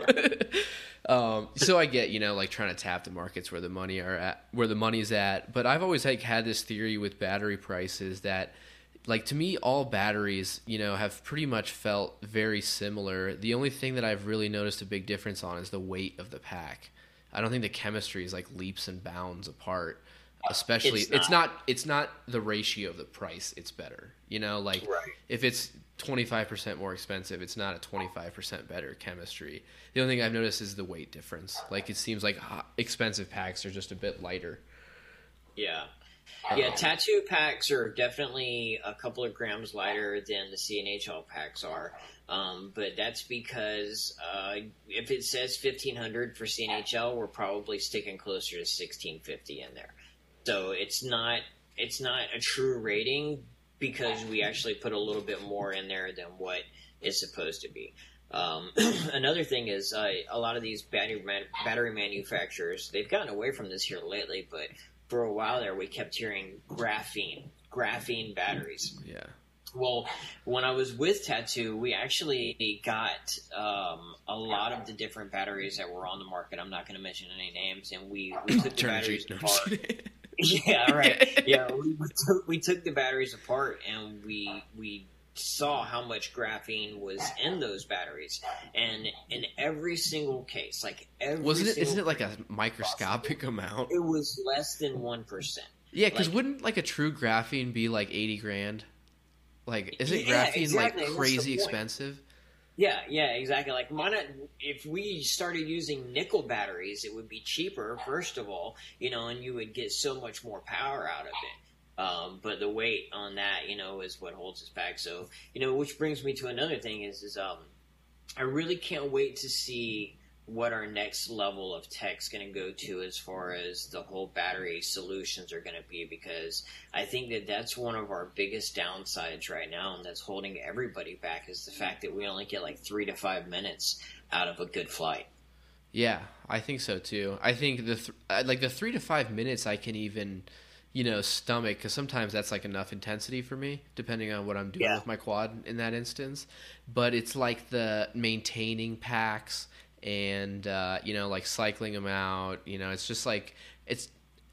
um, so I get you know like trying to tap the markets where the money are at, where the money's at. But I've always like had this theory with battery prices that like to me all batteries you know have pretty much felt very similar the only thing that i've really noticed a big difference on is the weight of the pack i don't think the chemistry is like leaps and bounds apart especially It's it's not. not it's not the ratio of the price it's better you know like Right. if it's 25% more expensive it's not a 25% better chemistry the only thing i've noticed is the weight difference like it seems like uh, expensive packs are just a bit lighter Yeah. Yeah, Tattu packs are definitely a couple of grams lighter than the CNHL packs are. Um, but that's because uh, if it says 1500 for CNHL, we're probably sticking closer to 1650 in there. So it's not it's not a true rating because we actually put a little bit more in there than what is supposed to be. Um, another thing is uh, a lot of these battery man- battery manufacturers they've gotten away from this here lately, but for a while there we kept hearing graphene graphene batteries. yeah Well, when I was with Tattu, we actually got um, a lot of the different batteries that were on the market. I'm not going to mention any names, and we, we took the batteries apart. yeah, right. Yeah, we, we, took, we took the batteries apart and we we saw how much graphene was in those batteries, and in every single case, like every wasn't it isn't it like a microscopic amount it was less than one percent. Yeah, because Like- wouldn't like a true graphene be like eighty grand? Like, isn't Yeah, graphene exactly, like crazy expensive? Yeah, yeah, exactly. Like, why not? If we started using nickel batteries, it would be cheaper, first of all, you know, and you would get so much more power out of it. Um, but the weight on that, you know, is what holds us back. So, you know, which brings me to another thing is, is um, I really can't wait to see what our next level of tech's going to go to as far as the whole battery solutions are going to be because I think that that's one of our biggest downsides right now and that's holding everybody back is the fact that we only get like 3 to 5 minutes out of a good flight. Yeah, I think so too. I think the th- uh, like the 3 to 5 minutes I can even you know, stomach because sometimes that's like enough intensity for me, depending on what I'm doing Yeah. with my quad in that instance. But it's like the maintaining packs and uh, you know, like cycling them out. You know, it's just like it's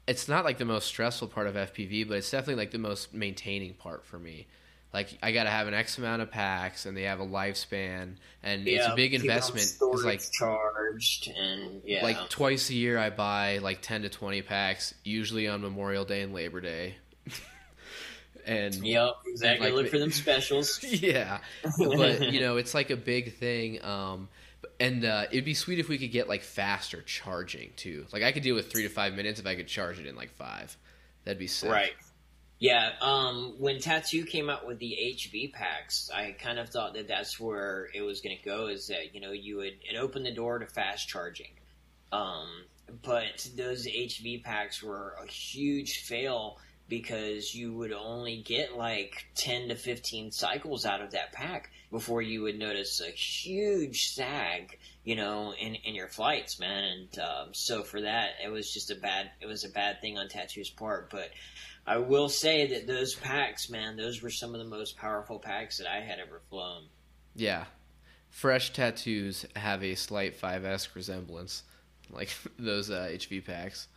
it's not like the most stressful part of FPV, but it's definitely like the most maintaining part for me. Like I got to have an X amount of packs, and they have a lifespan, and it's a big keep it on investment. It's like charged and yeah. like twice a year, I buy like ten to twenty packs, usually on Memorial Day and Labor Day. and Yep, exactly. like Look for them specials. yeah, but you know, it's like a big thing. Um, and uh, it'd be sweet if we could get like faster charging too. Like I could deal with three to five minutes if I could charge it in like five. That'd be sick. Right. Yeah. Um, when Tattu came out with the HV packs, I kind of thought that that's where it was going to go. Is that you know you would it opened the door to fast charging, um, but those HV packs were a huge fail because you would only get like ten to fifteen cycles out of that pack before you would notice a huge sag, you know, in, in your flights, man. And um, so for that, it was just a bad it was a bad thing on Tattu's part, but. I will say that those packs, man, those were some of the most powerful packs that I had ever flown. Yeah. Fresh tattoos have a slight 5S resemblance, like those uh, HV packs.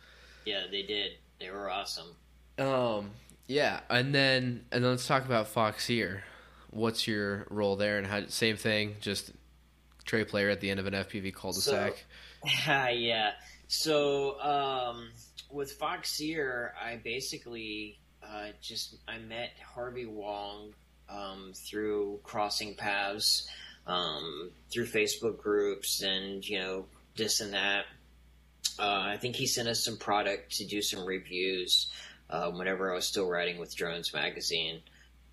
Yeah, they did. They were awesome. Um, yeah, and then and then let's talk about Foxeer. What's your role there, and how? Same thing, just Trey Player at the end of an FPV cul-de-sac. yeah. So um, with Foxeer, I basically uh, just I met Harvey Wong um, through crossing paths, um, through Facebook groups, and you know this and that. Uh, I think he sent us some product to do some reviews uh, whenever I was still writing with Drones Magazine.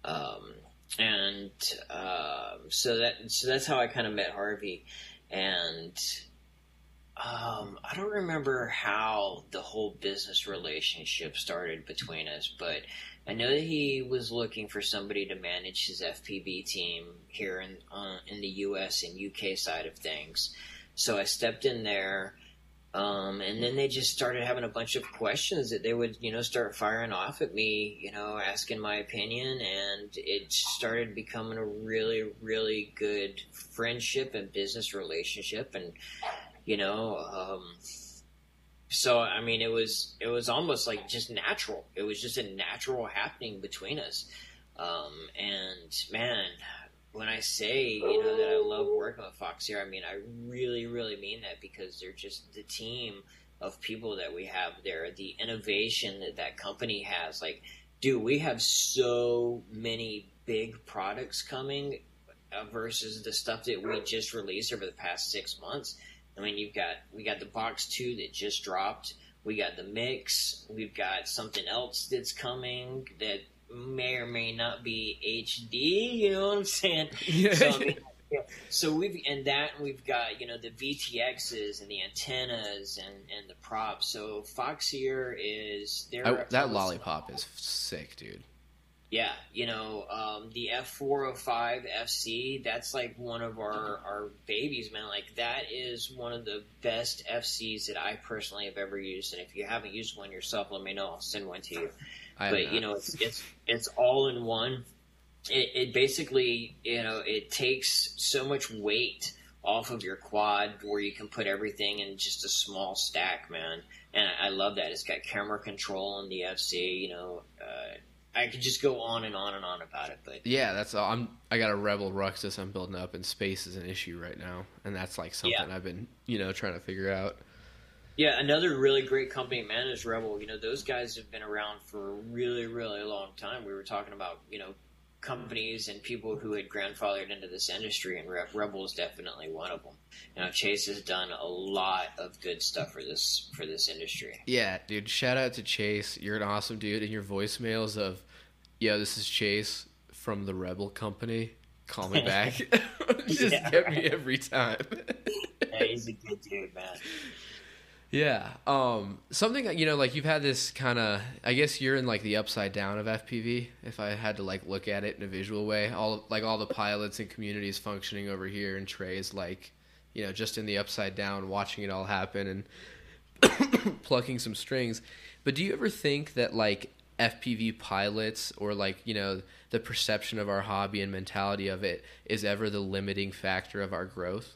Um, and um so that so that's how I kind of met Harvey, and um, I don't remember how the whole business relationship started between us, but I know that he was looking for somebody to manage his FPV team here in uh, in the U.S. and UK side of things. So I stepped in there, um, and then they just started having a bunch of questions that they would, you know, start firing off at me, you know, asking my opinion, and it started becoming a really, really good friendship and business relationship, and you know, um, so I mean, it was it was almost like just natural. It was just a natural happening between us, um, and man. When I say you know that I love working with Foxeer, I mean I really, really mean that because they're just the team of people that we have there, the innovation that that company has. Like, dude, we have so many big products coming uh, versus the stuff that we just released over the past six months. I mean, you've got we got the box two that just dropped. We got the mix. We've got something else that's coming that may or may not be HD. You know what I'm saying? So, I mean, yeah. so we've and that and we've got you know the VTXs and the antennas and and the props. So Foxeer is there. That lollipop is sick, dude. Yeah, you know, um, the F405 FC, that's like one of our, our babies, man. Like, that is one of the best FCs that I personally have ever used. And if you haven't used one yourself, let me know. I'll send one to you. I but, you know, it's, it's, it's all in one. It, it basically, you know, it takes so much weight off of your quad where you can put everything in just a small stack, man. And I, I love that. It's got camera control on the FC, you know, uh, I could just go on and on and on about it, but Yeah, that's all. I'm. I got a Rebel Ruxus I'm building up, and space is an issue right now, and that's like something Yeah. I've been, you know, trying to figure out. yeah, another really great company, man, is Rebel. You know, those guys have been around for a really, really long time. We were talking about, you know, companies and people who had grandfathered into this industry, and Re- Rebel is definitely one of them. You know, Chase has done a lot of good stuff for this for this industry. Yeah, dude. Shout out to Chase. You're an awesome dude. And your voicemails of, "Yo, this is Chase from the Rebel Company. Call me back." Just Yeah, get right. me every time. Yeah, he's a good dude, man. Yeah. Um something you know like you've had this kind of I guess you're in like the upside down of FPV if I had to like look at it in a visual way. All like all the pilots and communities functioning over here and Trey's like you know just in the upside down watching it all happen and plucking some strings. But do you ever think that like FPV pilots or like, you know, the perception of our hobby and mentality of it is ever the limiting factor of our growth?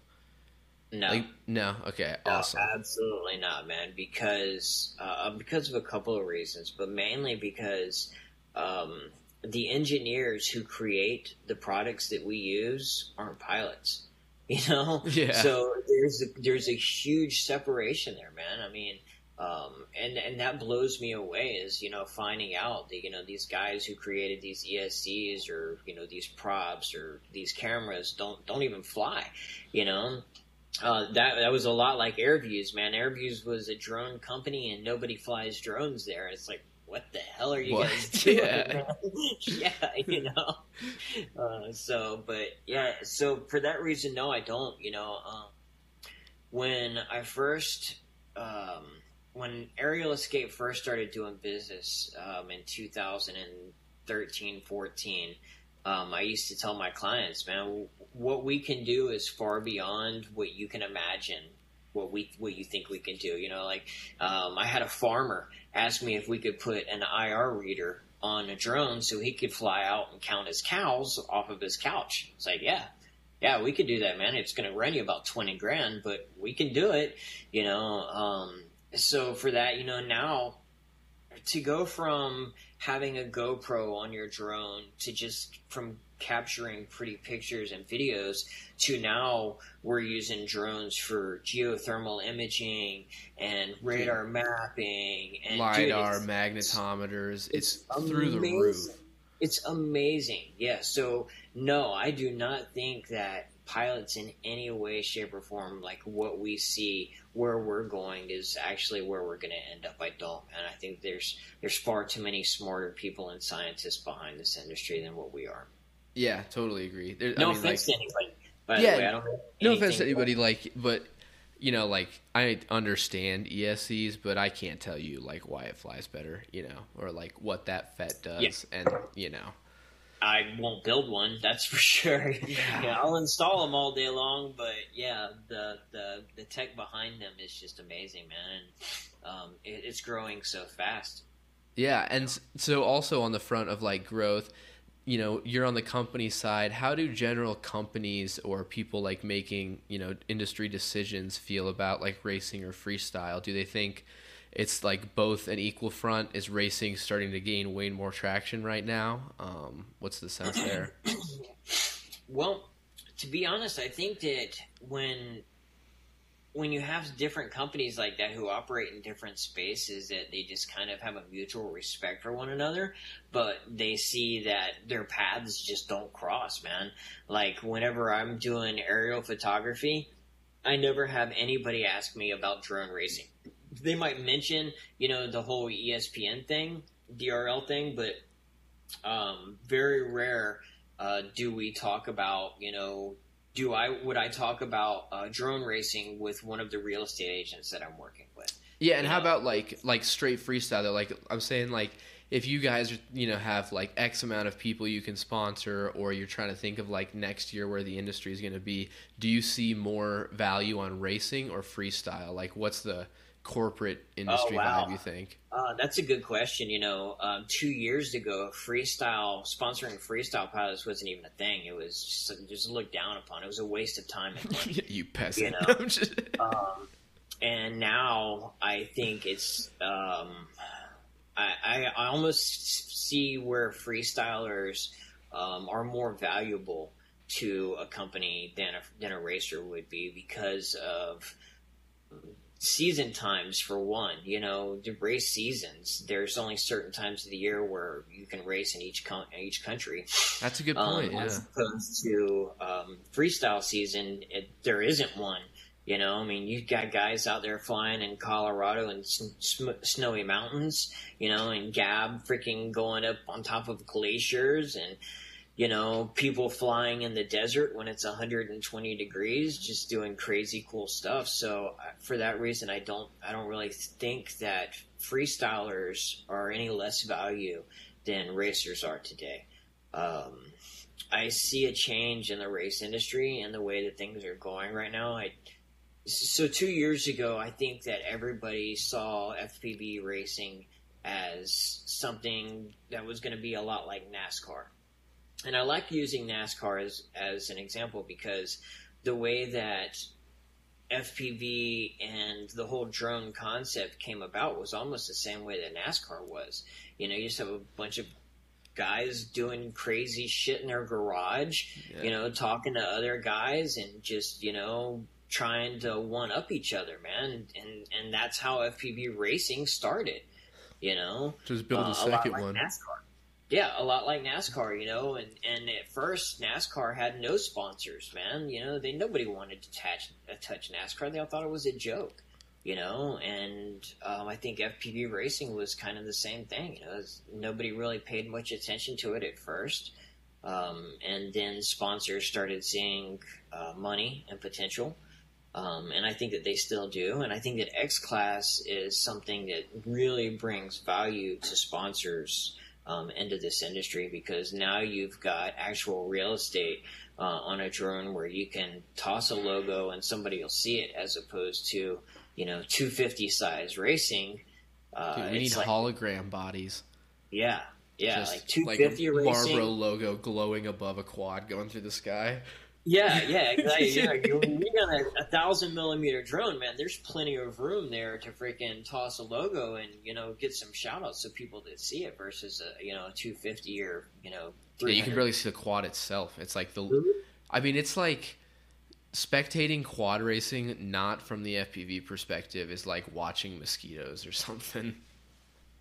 No, Like no. Okay. No, Awesome. absolutely not, man. Because uh, because of a couple of reasons, but mainly because um, the engineers who create the products that we use aren't pilots. You know, Yeah. So there's a, there's a huge separation there, man. I mean, um, and and that blows me away is you know finding out that you know these guys who created these ESCs or you know these props or these cameras don't don't even fly, you know uh, that that was a lot like AirVuz, man. AirVuz was a drone company, and nobody flies drones there. It's like, what the hell are you What? guys doing? Yeah. yeah, you know. Uh, so, but yeah, so for that reason, no, I don't. You know, um, when I first, um, when Aerial Escape first started doing business um, in 2013, 14. Um, I used to tell my clients, man, what we can do is far beyond what you can imagine. What we what you think we can do, you know, like um, I had a farmer ask me if we could put an IR reader on a drone so he could fly out and count his cows off of his couch. It's like, yeah, yeah, we could do that, man. It's going to run you about twenty grand, but we can do it, you know. Um, so for that, you know, now to go from having a GoPro on your drone to just from capturing pretty pictures and videos to now we're using drones for geothermal imaging and radar mapping and dude, lidar it's- magnetometers it's, it's through the roof it's amazing. Yeah. So no, I do not think that pilots in any way, shape, or form, like what we see, where we're going, is actually where we're going to end up. I don't, and I think there's there's far too many smarter people and scientists behind this industry than what we are. Yeah totally agree there, No I mean, offense like, to anybody. By Yeah, way, I don't. no offense to anybody like but you know like i understand escs but i can't tell you like why it flies better you know or like what that fet does Yeah. and you know I won't build one. That's for sure. Yeah. I'll install them all day long, but yeah, the the the tech behind them is just amazing, man. And um, it, it's growing so fast. Yeah, and so also on the front of like growth, you know, you're on the company side. How do general companies or people like making, you know, industry decisions feel about like racing or freestyle? Do they think it's like both an equal front? Is racing starting to gain way more traction right now? Um, what's the sense there? Well, to be honest, I think that when when you have different companies like that who operate in different spaces that they just kind of have a mutual respect for one another but they see that their paths just don't cross man. Like whenever i'm doing aerial photography i never have anybody ask me about drone racing. They might mention you know the whole espn thing drl thing but um, very rare uh, do we talk about you know do I would I talk about uh, drone racing with one of the real estate agents that I'm working with? Yeah, and how Yeah. about like like straight freestyle? Like I'm saying like if you guys you know have like X amount of people you can sponsor or you're trying to think of like next year where the industry is going to be, do you see more value on racing or freestyle? Like what's the corporate industry Oh, wow. vibe you think? Uh, that's a good question. You know, um, two years ago, freestyle sponsoring freestyle pilots wasn't even a thing. It was just, just looked down upon. It was a waste of time and money. you peasant. You know. Just- um, and now I think it's um, I, I I almost see where freestylers um, are more valuable to a company than a than a racer would be because of season times for one. You know, the race seasons. There's only certain times of the year where you can race in each con- each country. That's a good point. Um, yeah. As opposed to um, freestyle season, it, there isn't one. You know, I mean, you've got guys out there flying in Colorado and sm- snowy mountains. You know, and Gab freaking going up on top of glaciers and you know, people flying in the desert when it's 120 degrees, just doing crazy cool stuff. So uh, for that reason, I don't, I don't really think that freestylers are any less value than racers are today. Um, I see a change in the race industry and the way that things are going right now. I, so two years ago, I think that everybody saw FPV racing as something that was going to be a lot like NASCAR and I like using NASCAR as as an example because the way that FPV and the whole drone concept came about was almost the same way that NASCAR was. You know, you just have a bunch of guys doing crazy shit in their garage, yeah. you know, talking to other guys and just, you know, trying to one up each other, man. And and that's how FPV racing started, you know. Just build a uh, second a one. NASCAR. Yeah, a lot like NASCAR, you know, and, and at first NASCAR had no sponsors, man. You know, they nobody wanted to touch uh, touch NASCAR. They all thought it was a joke, you know. And um, I think FPV racing was kind of the same thing. You know, nobody really paid much attention to it at first, um, and then sponsors started seeing uh, money and potential. Um, and I think that they still do. And I think that X Class is something that really brings value to sponsors um, into this industry because now you've got actual real estate uh, on a drone where you can toss a logo and somebody will see it as opposed to you know 250 size racing. Uh, Dude, we need like, hologram bodies. Yeah, yeah, Just like 250 like racing. Marlboro logo glowing above a quad going through the sky. Yeah, yeah, exactly. yeah, you, got a, a, thousand millimeter drone, man. There's plenty of room there to freaking toss a logo and you know get some shout outs so people that see it versus a you know a 250 or you know. Yeah, you can barely see the quad itself. It's like the, mm-hmm. I mean, it's like spectating quad racing not from the FPV perspective is like watching mosquitoes or something.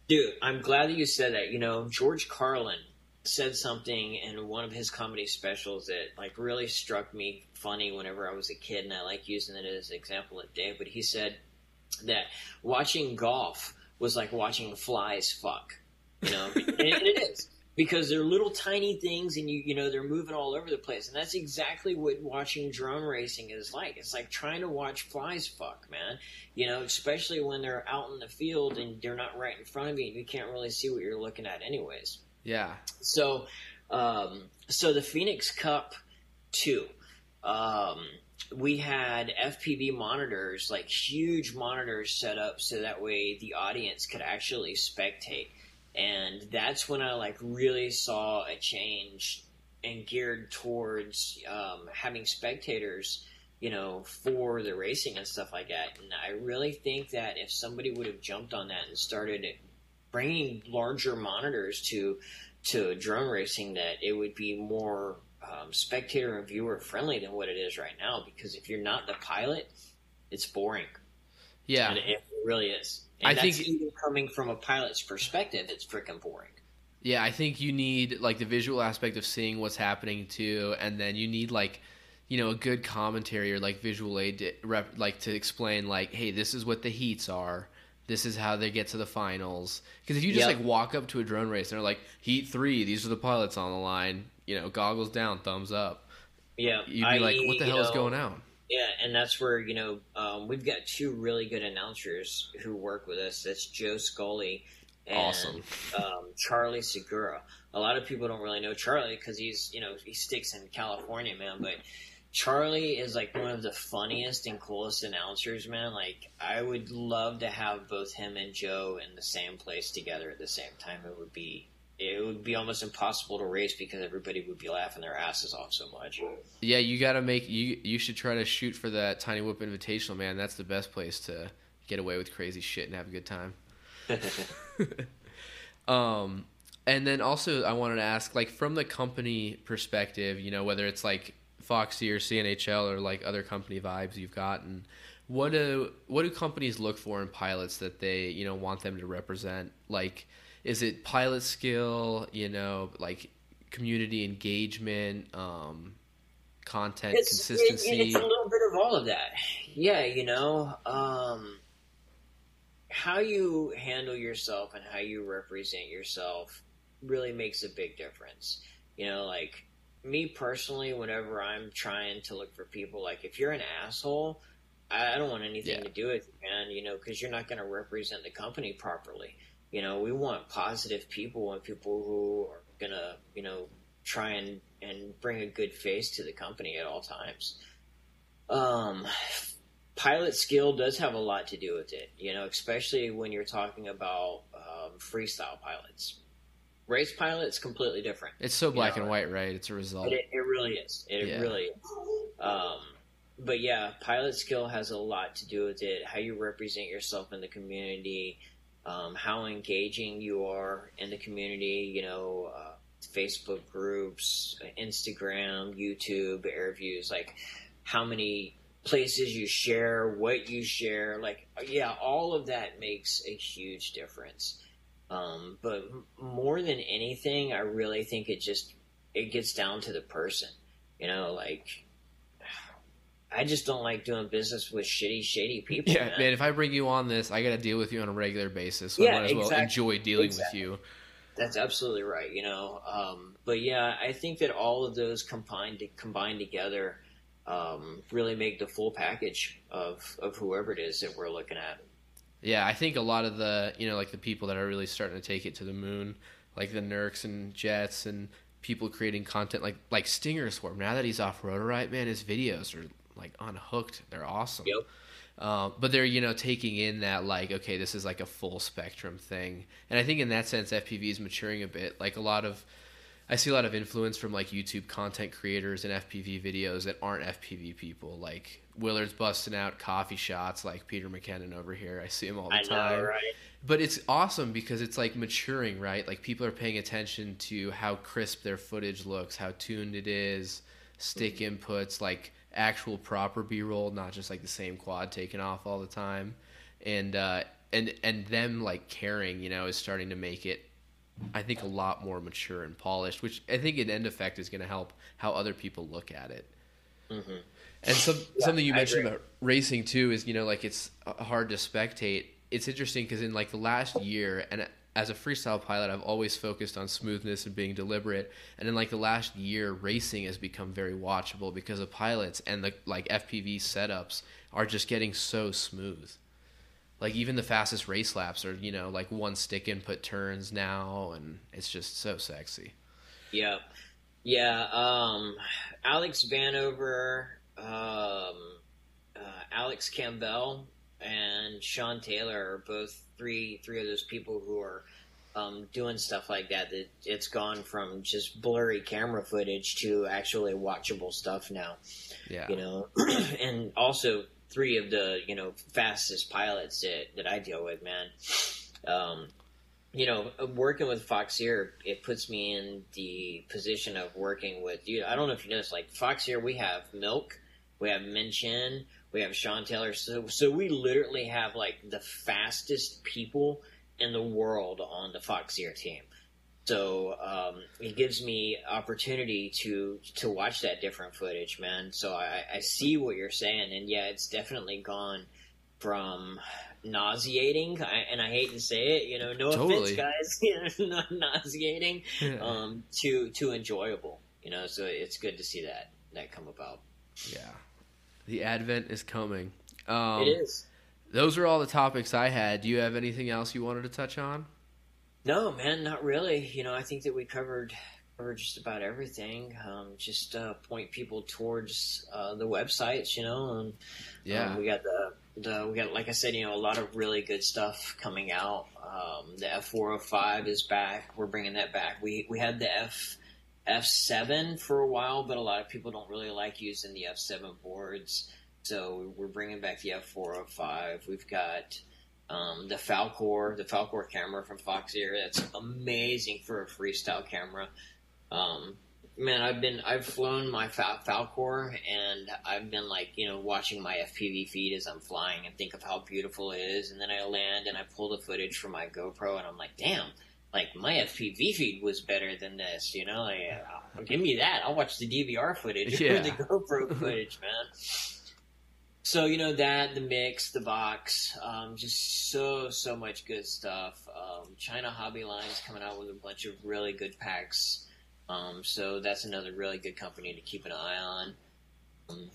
Dude, I'm glad that you said that. You know, George Carlin said something in one of his comedy specials that like really struck me funny whenever I was a kid, and I like using it as an example at Dave. But he said that watching golf was like watching flies fuck, you know, and, and it is because they're little tiny things and you you know they're moving all over the place and that's exactly what watching drone racing is like it's like trying to watch flies fuck man you know especially when they're out in the field and they're not right in front of you and you can't really see what you're looking at anyways yeah. So, um, so the Phoenix Cup two, um, we had FPV monitors, like huge monitors set up so that way the audience could actually spectate. And that's when I like really saw a change and geared towards um, having spectators, you know, for the racing and stuff like that. And I really think that if somebody would have jumped on that and started bringing larger monitors to to drone racing that it would be more um, spectator and viewer friendly than what it is right now. Because if you're not the pilot, it's boring. Yeah, and it really is. And I think even coming from a pilot's perspective, it's freaking boring. Yeah, I think you need like the visual aspect of seeing what's happening too, and then you need like you know a good commentary or like visual aid to rep, like to explain like hey this is what the heats are this is how they get to the finals. Because if you just yep. like walk up to a drone race and they're like, Heat three, these are the pilots on the line, you know, goggles down, thumbs up. Yeah, you'd be I, like, what the hell know, is going on? Yeah, and that's where you know um, we've got two really good announcers who work with us. That's Joe Scully and awesome. um, Charlie Segura. A lot of people don't really know Charlie because he's you know he sticks in California, man, but Charlie is like one of the funniest and coolest announcers, man. Like I would love to have both him and Joe in the same place together at the same time. It would be it would be almost impossible to race because everybody would be laughing their asses off so much. Yeah, you got to make you you should try to shoot for that Tiny Whoop Invitational, man. That's the best place to get away with crazy shit and have a good time. um and then also I wanted to ask like from the company perspective, you know, whether it's like Foxy or CNHL or like other company vibes you've gotten. what do what do companies look for in pilots that they you know want them to represent? Like, is it pilot skill? You know, like community engagement, um, content it's, consistency. It, it's a little bit of all of that. Yeah, you know, um, how you handle yourself and how you represent yourself really makes a big difference. You know, like me personally, whenever I'm trying to look for people, like if you're an asshole, I, don't want anything Yeah. to do with you, man. You know, because you're not going to represent the company properly. You know, we want positive people and people who are gonna, you know, try and and bring a good face to the company at all times. Um, pilot skill does have a lot to do with it, you know, especially when you're talking about um, freestyle pilots. Race pilots completely different. it's so black know, and white, right? It's a result. It, it really is. It Yeah. really is. Um, but yeah, pilot skill has a lot to do with it. How you represent yourself in the community, um, how engaging you are in the community. You know, uh, Facebook groups, Instagram, YouTube, AirVuz. Like how many places you share, what you share. Like yeah, all of that makes a huge difference. Um, but more than anything, I really think it just it gets down to the person. You know, like I just don't like doing business with shitty, shady people. Yeah, man. man. If I bring you on this, I got to deal with you on a regular basis. So Yeah, I might as well exactly. enjoy dealing Exactly. with you. That's absolutely right. You know, um, but yeah, I think that all of those combined to, combined together um, really make the full package of of whoever it is that we're looking at. Yeah, I think a lot of the you know like the people that are really starting to take it to the moon, like the Nerks and Jets and people creating content like like Stinger Swarm. Now that he's off Rotor Riot, man, his videos are like unhooked. They're awesome. Yep. Um, but they're you know taking in that like okay this is like a full spectrum thing and i think in that sense fpv is maturing a bit like a lot of i see a lot of influence from like youtube content creators and fpv videos that aren't fpv people like willard's busting out coffee shots like peter mckinnon over here. I see him all the I time. know, right? but it's awesome because it's like maturing right? Like people are paying attention to how crisp their footage looks how tuned it is stick inputs like actual proper b-roll not just like the same quad taken off all the time. And uh and and them like caring you know is starting to make it i think a lot more mature and polished which i think in end effect is going to help how other people look at it. Hmm and some, Yeah, something you mentioned about racing too is you know like it's uh, hard to spectate. It's interesting because in like the last year, and as a freestyle pilot, I've always focused on smoothness and being deliberate. And in like the last year, racing has become very watchable because of pilots and the like FPV setups are just getting so smooth. Like even the fastest race laps are you know like one stick input turns now, and it's just so sexy. Yeah. Yeah. Um, Alex Vanover, um, uh, Alex Campbell, and Sean Taylor are both three three of those people who are um, doing stuff like that. That it's gone from just blurry camera footage to actually watchable stuff now. Yeah. You know, and also three of the you know fastest pilots that that I deal with, man. Um, you know, working with Foxeer, it puts me in the position of working with you. I don't know if you noticed, like Foxeer, we have Milk, we have MinChan, we have Sean Taylor. So, so we literally have like the fastest people in the world on the Foxeer team. So um, it gives me opportunity to to watch that different footage, man. So I, I see what you're saying, and yeah, it's definitely gone from nauseating, I, and I hate to say it, you know, no Totally. offense, guys, you know, nauseating, um, to to enjoyable, you know. So it's good to see that that come about. yeah. The advent is coming. Um, it is. Those are all the topics I had. Do you have anything else you wanted to touch on? No, man, not really. You know, I think that we covered covered just about everything. Um, just uh, point people towards uh, the websites, you know, and Yeah. Um, we got the, the we got like I said, you know, a lot of really good stuff coming out. Um, the F four hundred five is back. We're bringing that back. We we had the F F seven for a while, but a lot of people don't really like using the F seven boards. So we're bringing back the F four hundred five. We've got um, the Falkor, the Falkor camera from Foxeer. That's amazing for a freestyle camera. Um, man, I've been I've flown my Fal- Falkor, and I've been like you know watching my FPV feed as I'm flying and think of how beautiful it is, and then I land and I pull the footage from my GoPro, and I'm like, damn. Like my FPV feed was better than this, you know. Like, uh, give me that. I'll watch the DVR footage Yeah. or the GoPro footage, man. So you know that the mix, the box, um, just so so much good stuff. Um, China Hobby Line's coming out with a bunch of really good packs. Um, so that's another really good company to keep an eye on. Um,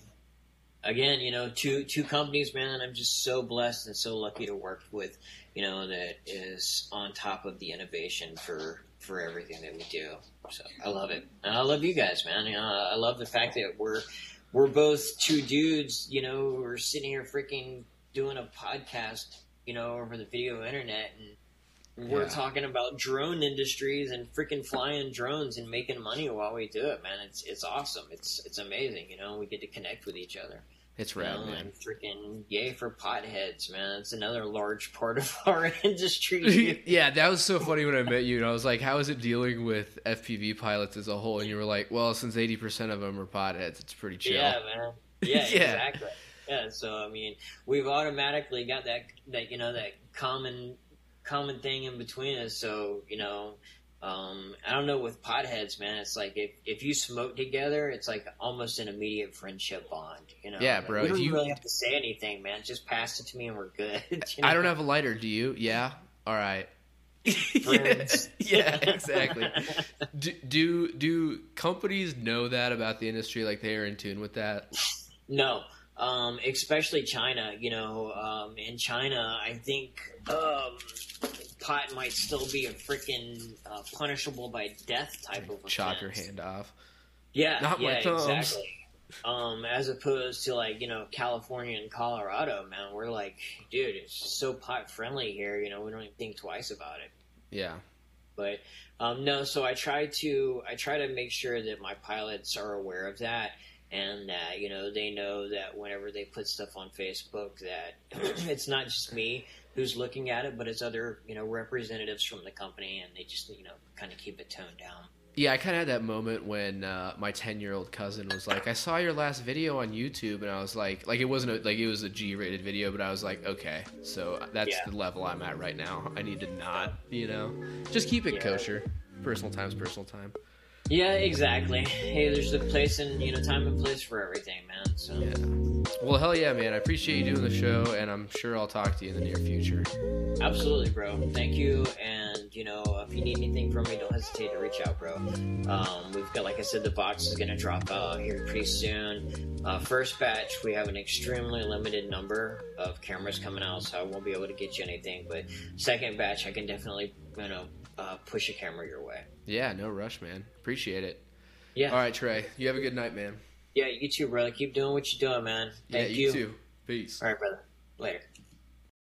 again, you know, two two companies, man. I'm just so blessed and so lucky to work with. You know, that is on top of the innovation for for everything that we do. So I love it, and I love you guys, man. You know, I love the fact that we're we're both two dudes, you know, who are sitting here freaking doing a podcast, you know, over the video internet and we're Yeah. talking about drone industries and freaking flying drones and making money while we do it, man. It's it's awesome. It's it's amazing, you know, we get to connect with each other. It's You rad, know, man. freaking yay for potheads, man. It's another large part of our industry. yeah, that was so funny when I met you, and I was like, "How is it dealing with FPV pilots as a whole?" And you were like, "Well, since eighty percent of them are potheads, it's pretty chill." Yeah, man. Yeah, Yeah. exactly. Yeah, so I mean, we've automatically got that that you know that common common thing in between us. So you know, um, I don't know with potheads, man. It's like if if you smoke together, it's like almost an immediate friendship bond. You know? Yeah, bro, We if don't you- really have to say anything, man. Just pass it to me and we're good. you I don't have a lighter. Do you? Yeah. All right. yeah, yeah, exactly. Do, do do companies know that about the industry? Like they are in tune with that? No, um, especially China. You know, um, in China, I think um, pot might still be a freaking uh, punishable by death type of Chop your hand off. Yeah, Not my yeah, thumbs. exactly. Um, as opposed to like you know California and Colorado, man, we're like, dude, it's so pot friendly here. You know, we don't even think twice about it. Yeah. But um, no, so I try to I try to make sure that my pilots are aware of that, and that you know they know that whenever they put stuff on Facebook, that it's not just me who's looking at it, but it's other you know representatives from the company, and they just you know kind of keep it toned down. Yeah, I kind of had that moment when uh, my ten-year-old cousin was like, "I saw your last video on YouTube," and I was like, "Like it wasn't a, like it was a G-rated video, but I was like, okay, so that's Yeah. the level I'm at right now. I need to not, you know, just keep it Yeah. kosher. Personal time's personal time. Yeah, exactly. Hey, there's a place and you know time and place for everything, man. So Yeah. Well, hell yeah, man. I appreciate you doing the show, and I'm sure I'll talk to you in the near future. Absolutely, bro. Thank you. And you know, if you need anything from me, don't hesitate to reach out, bro. Um, we've got, like I said, the box is gonna drop out here pretty soon. Uh, first batch, we have an extremely limited number of cameras coming out, so I won't be able to get you anything. But second batch, I can definitely, you know, uh, push a camera your way. Yeah, no rush, man. Appreciate it. Yeah. All right, Trey. You have a good night, man. Yeah. You too, brother. Keep doing what you're doing, man. Thank yeah, you, too. Peace. All right, brother. Later.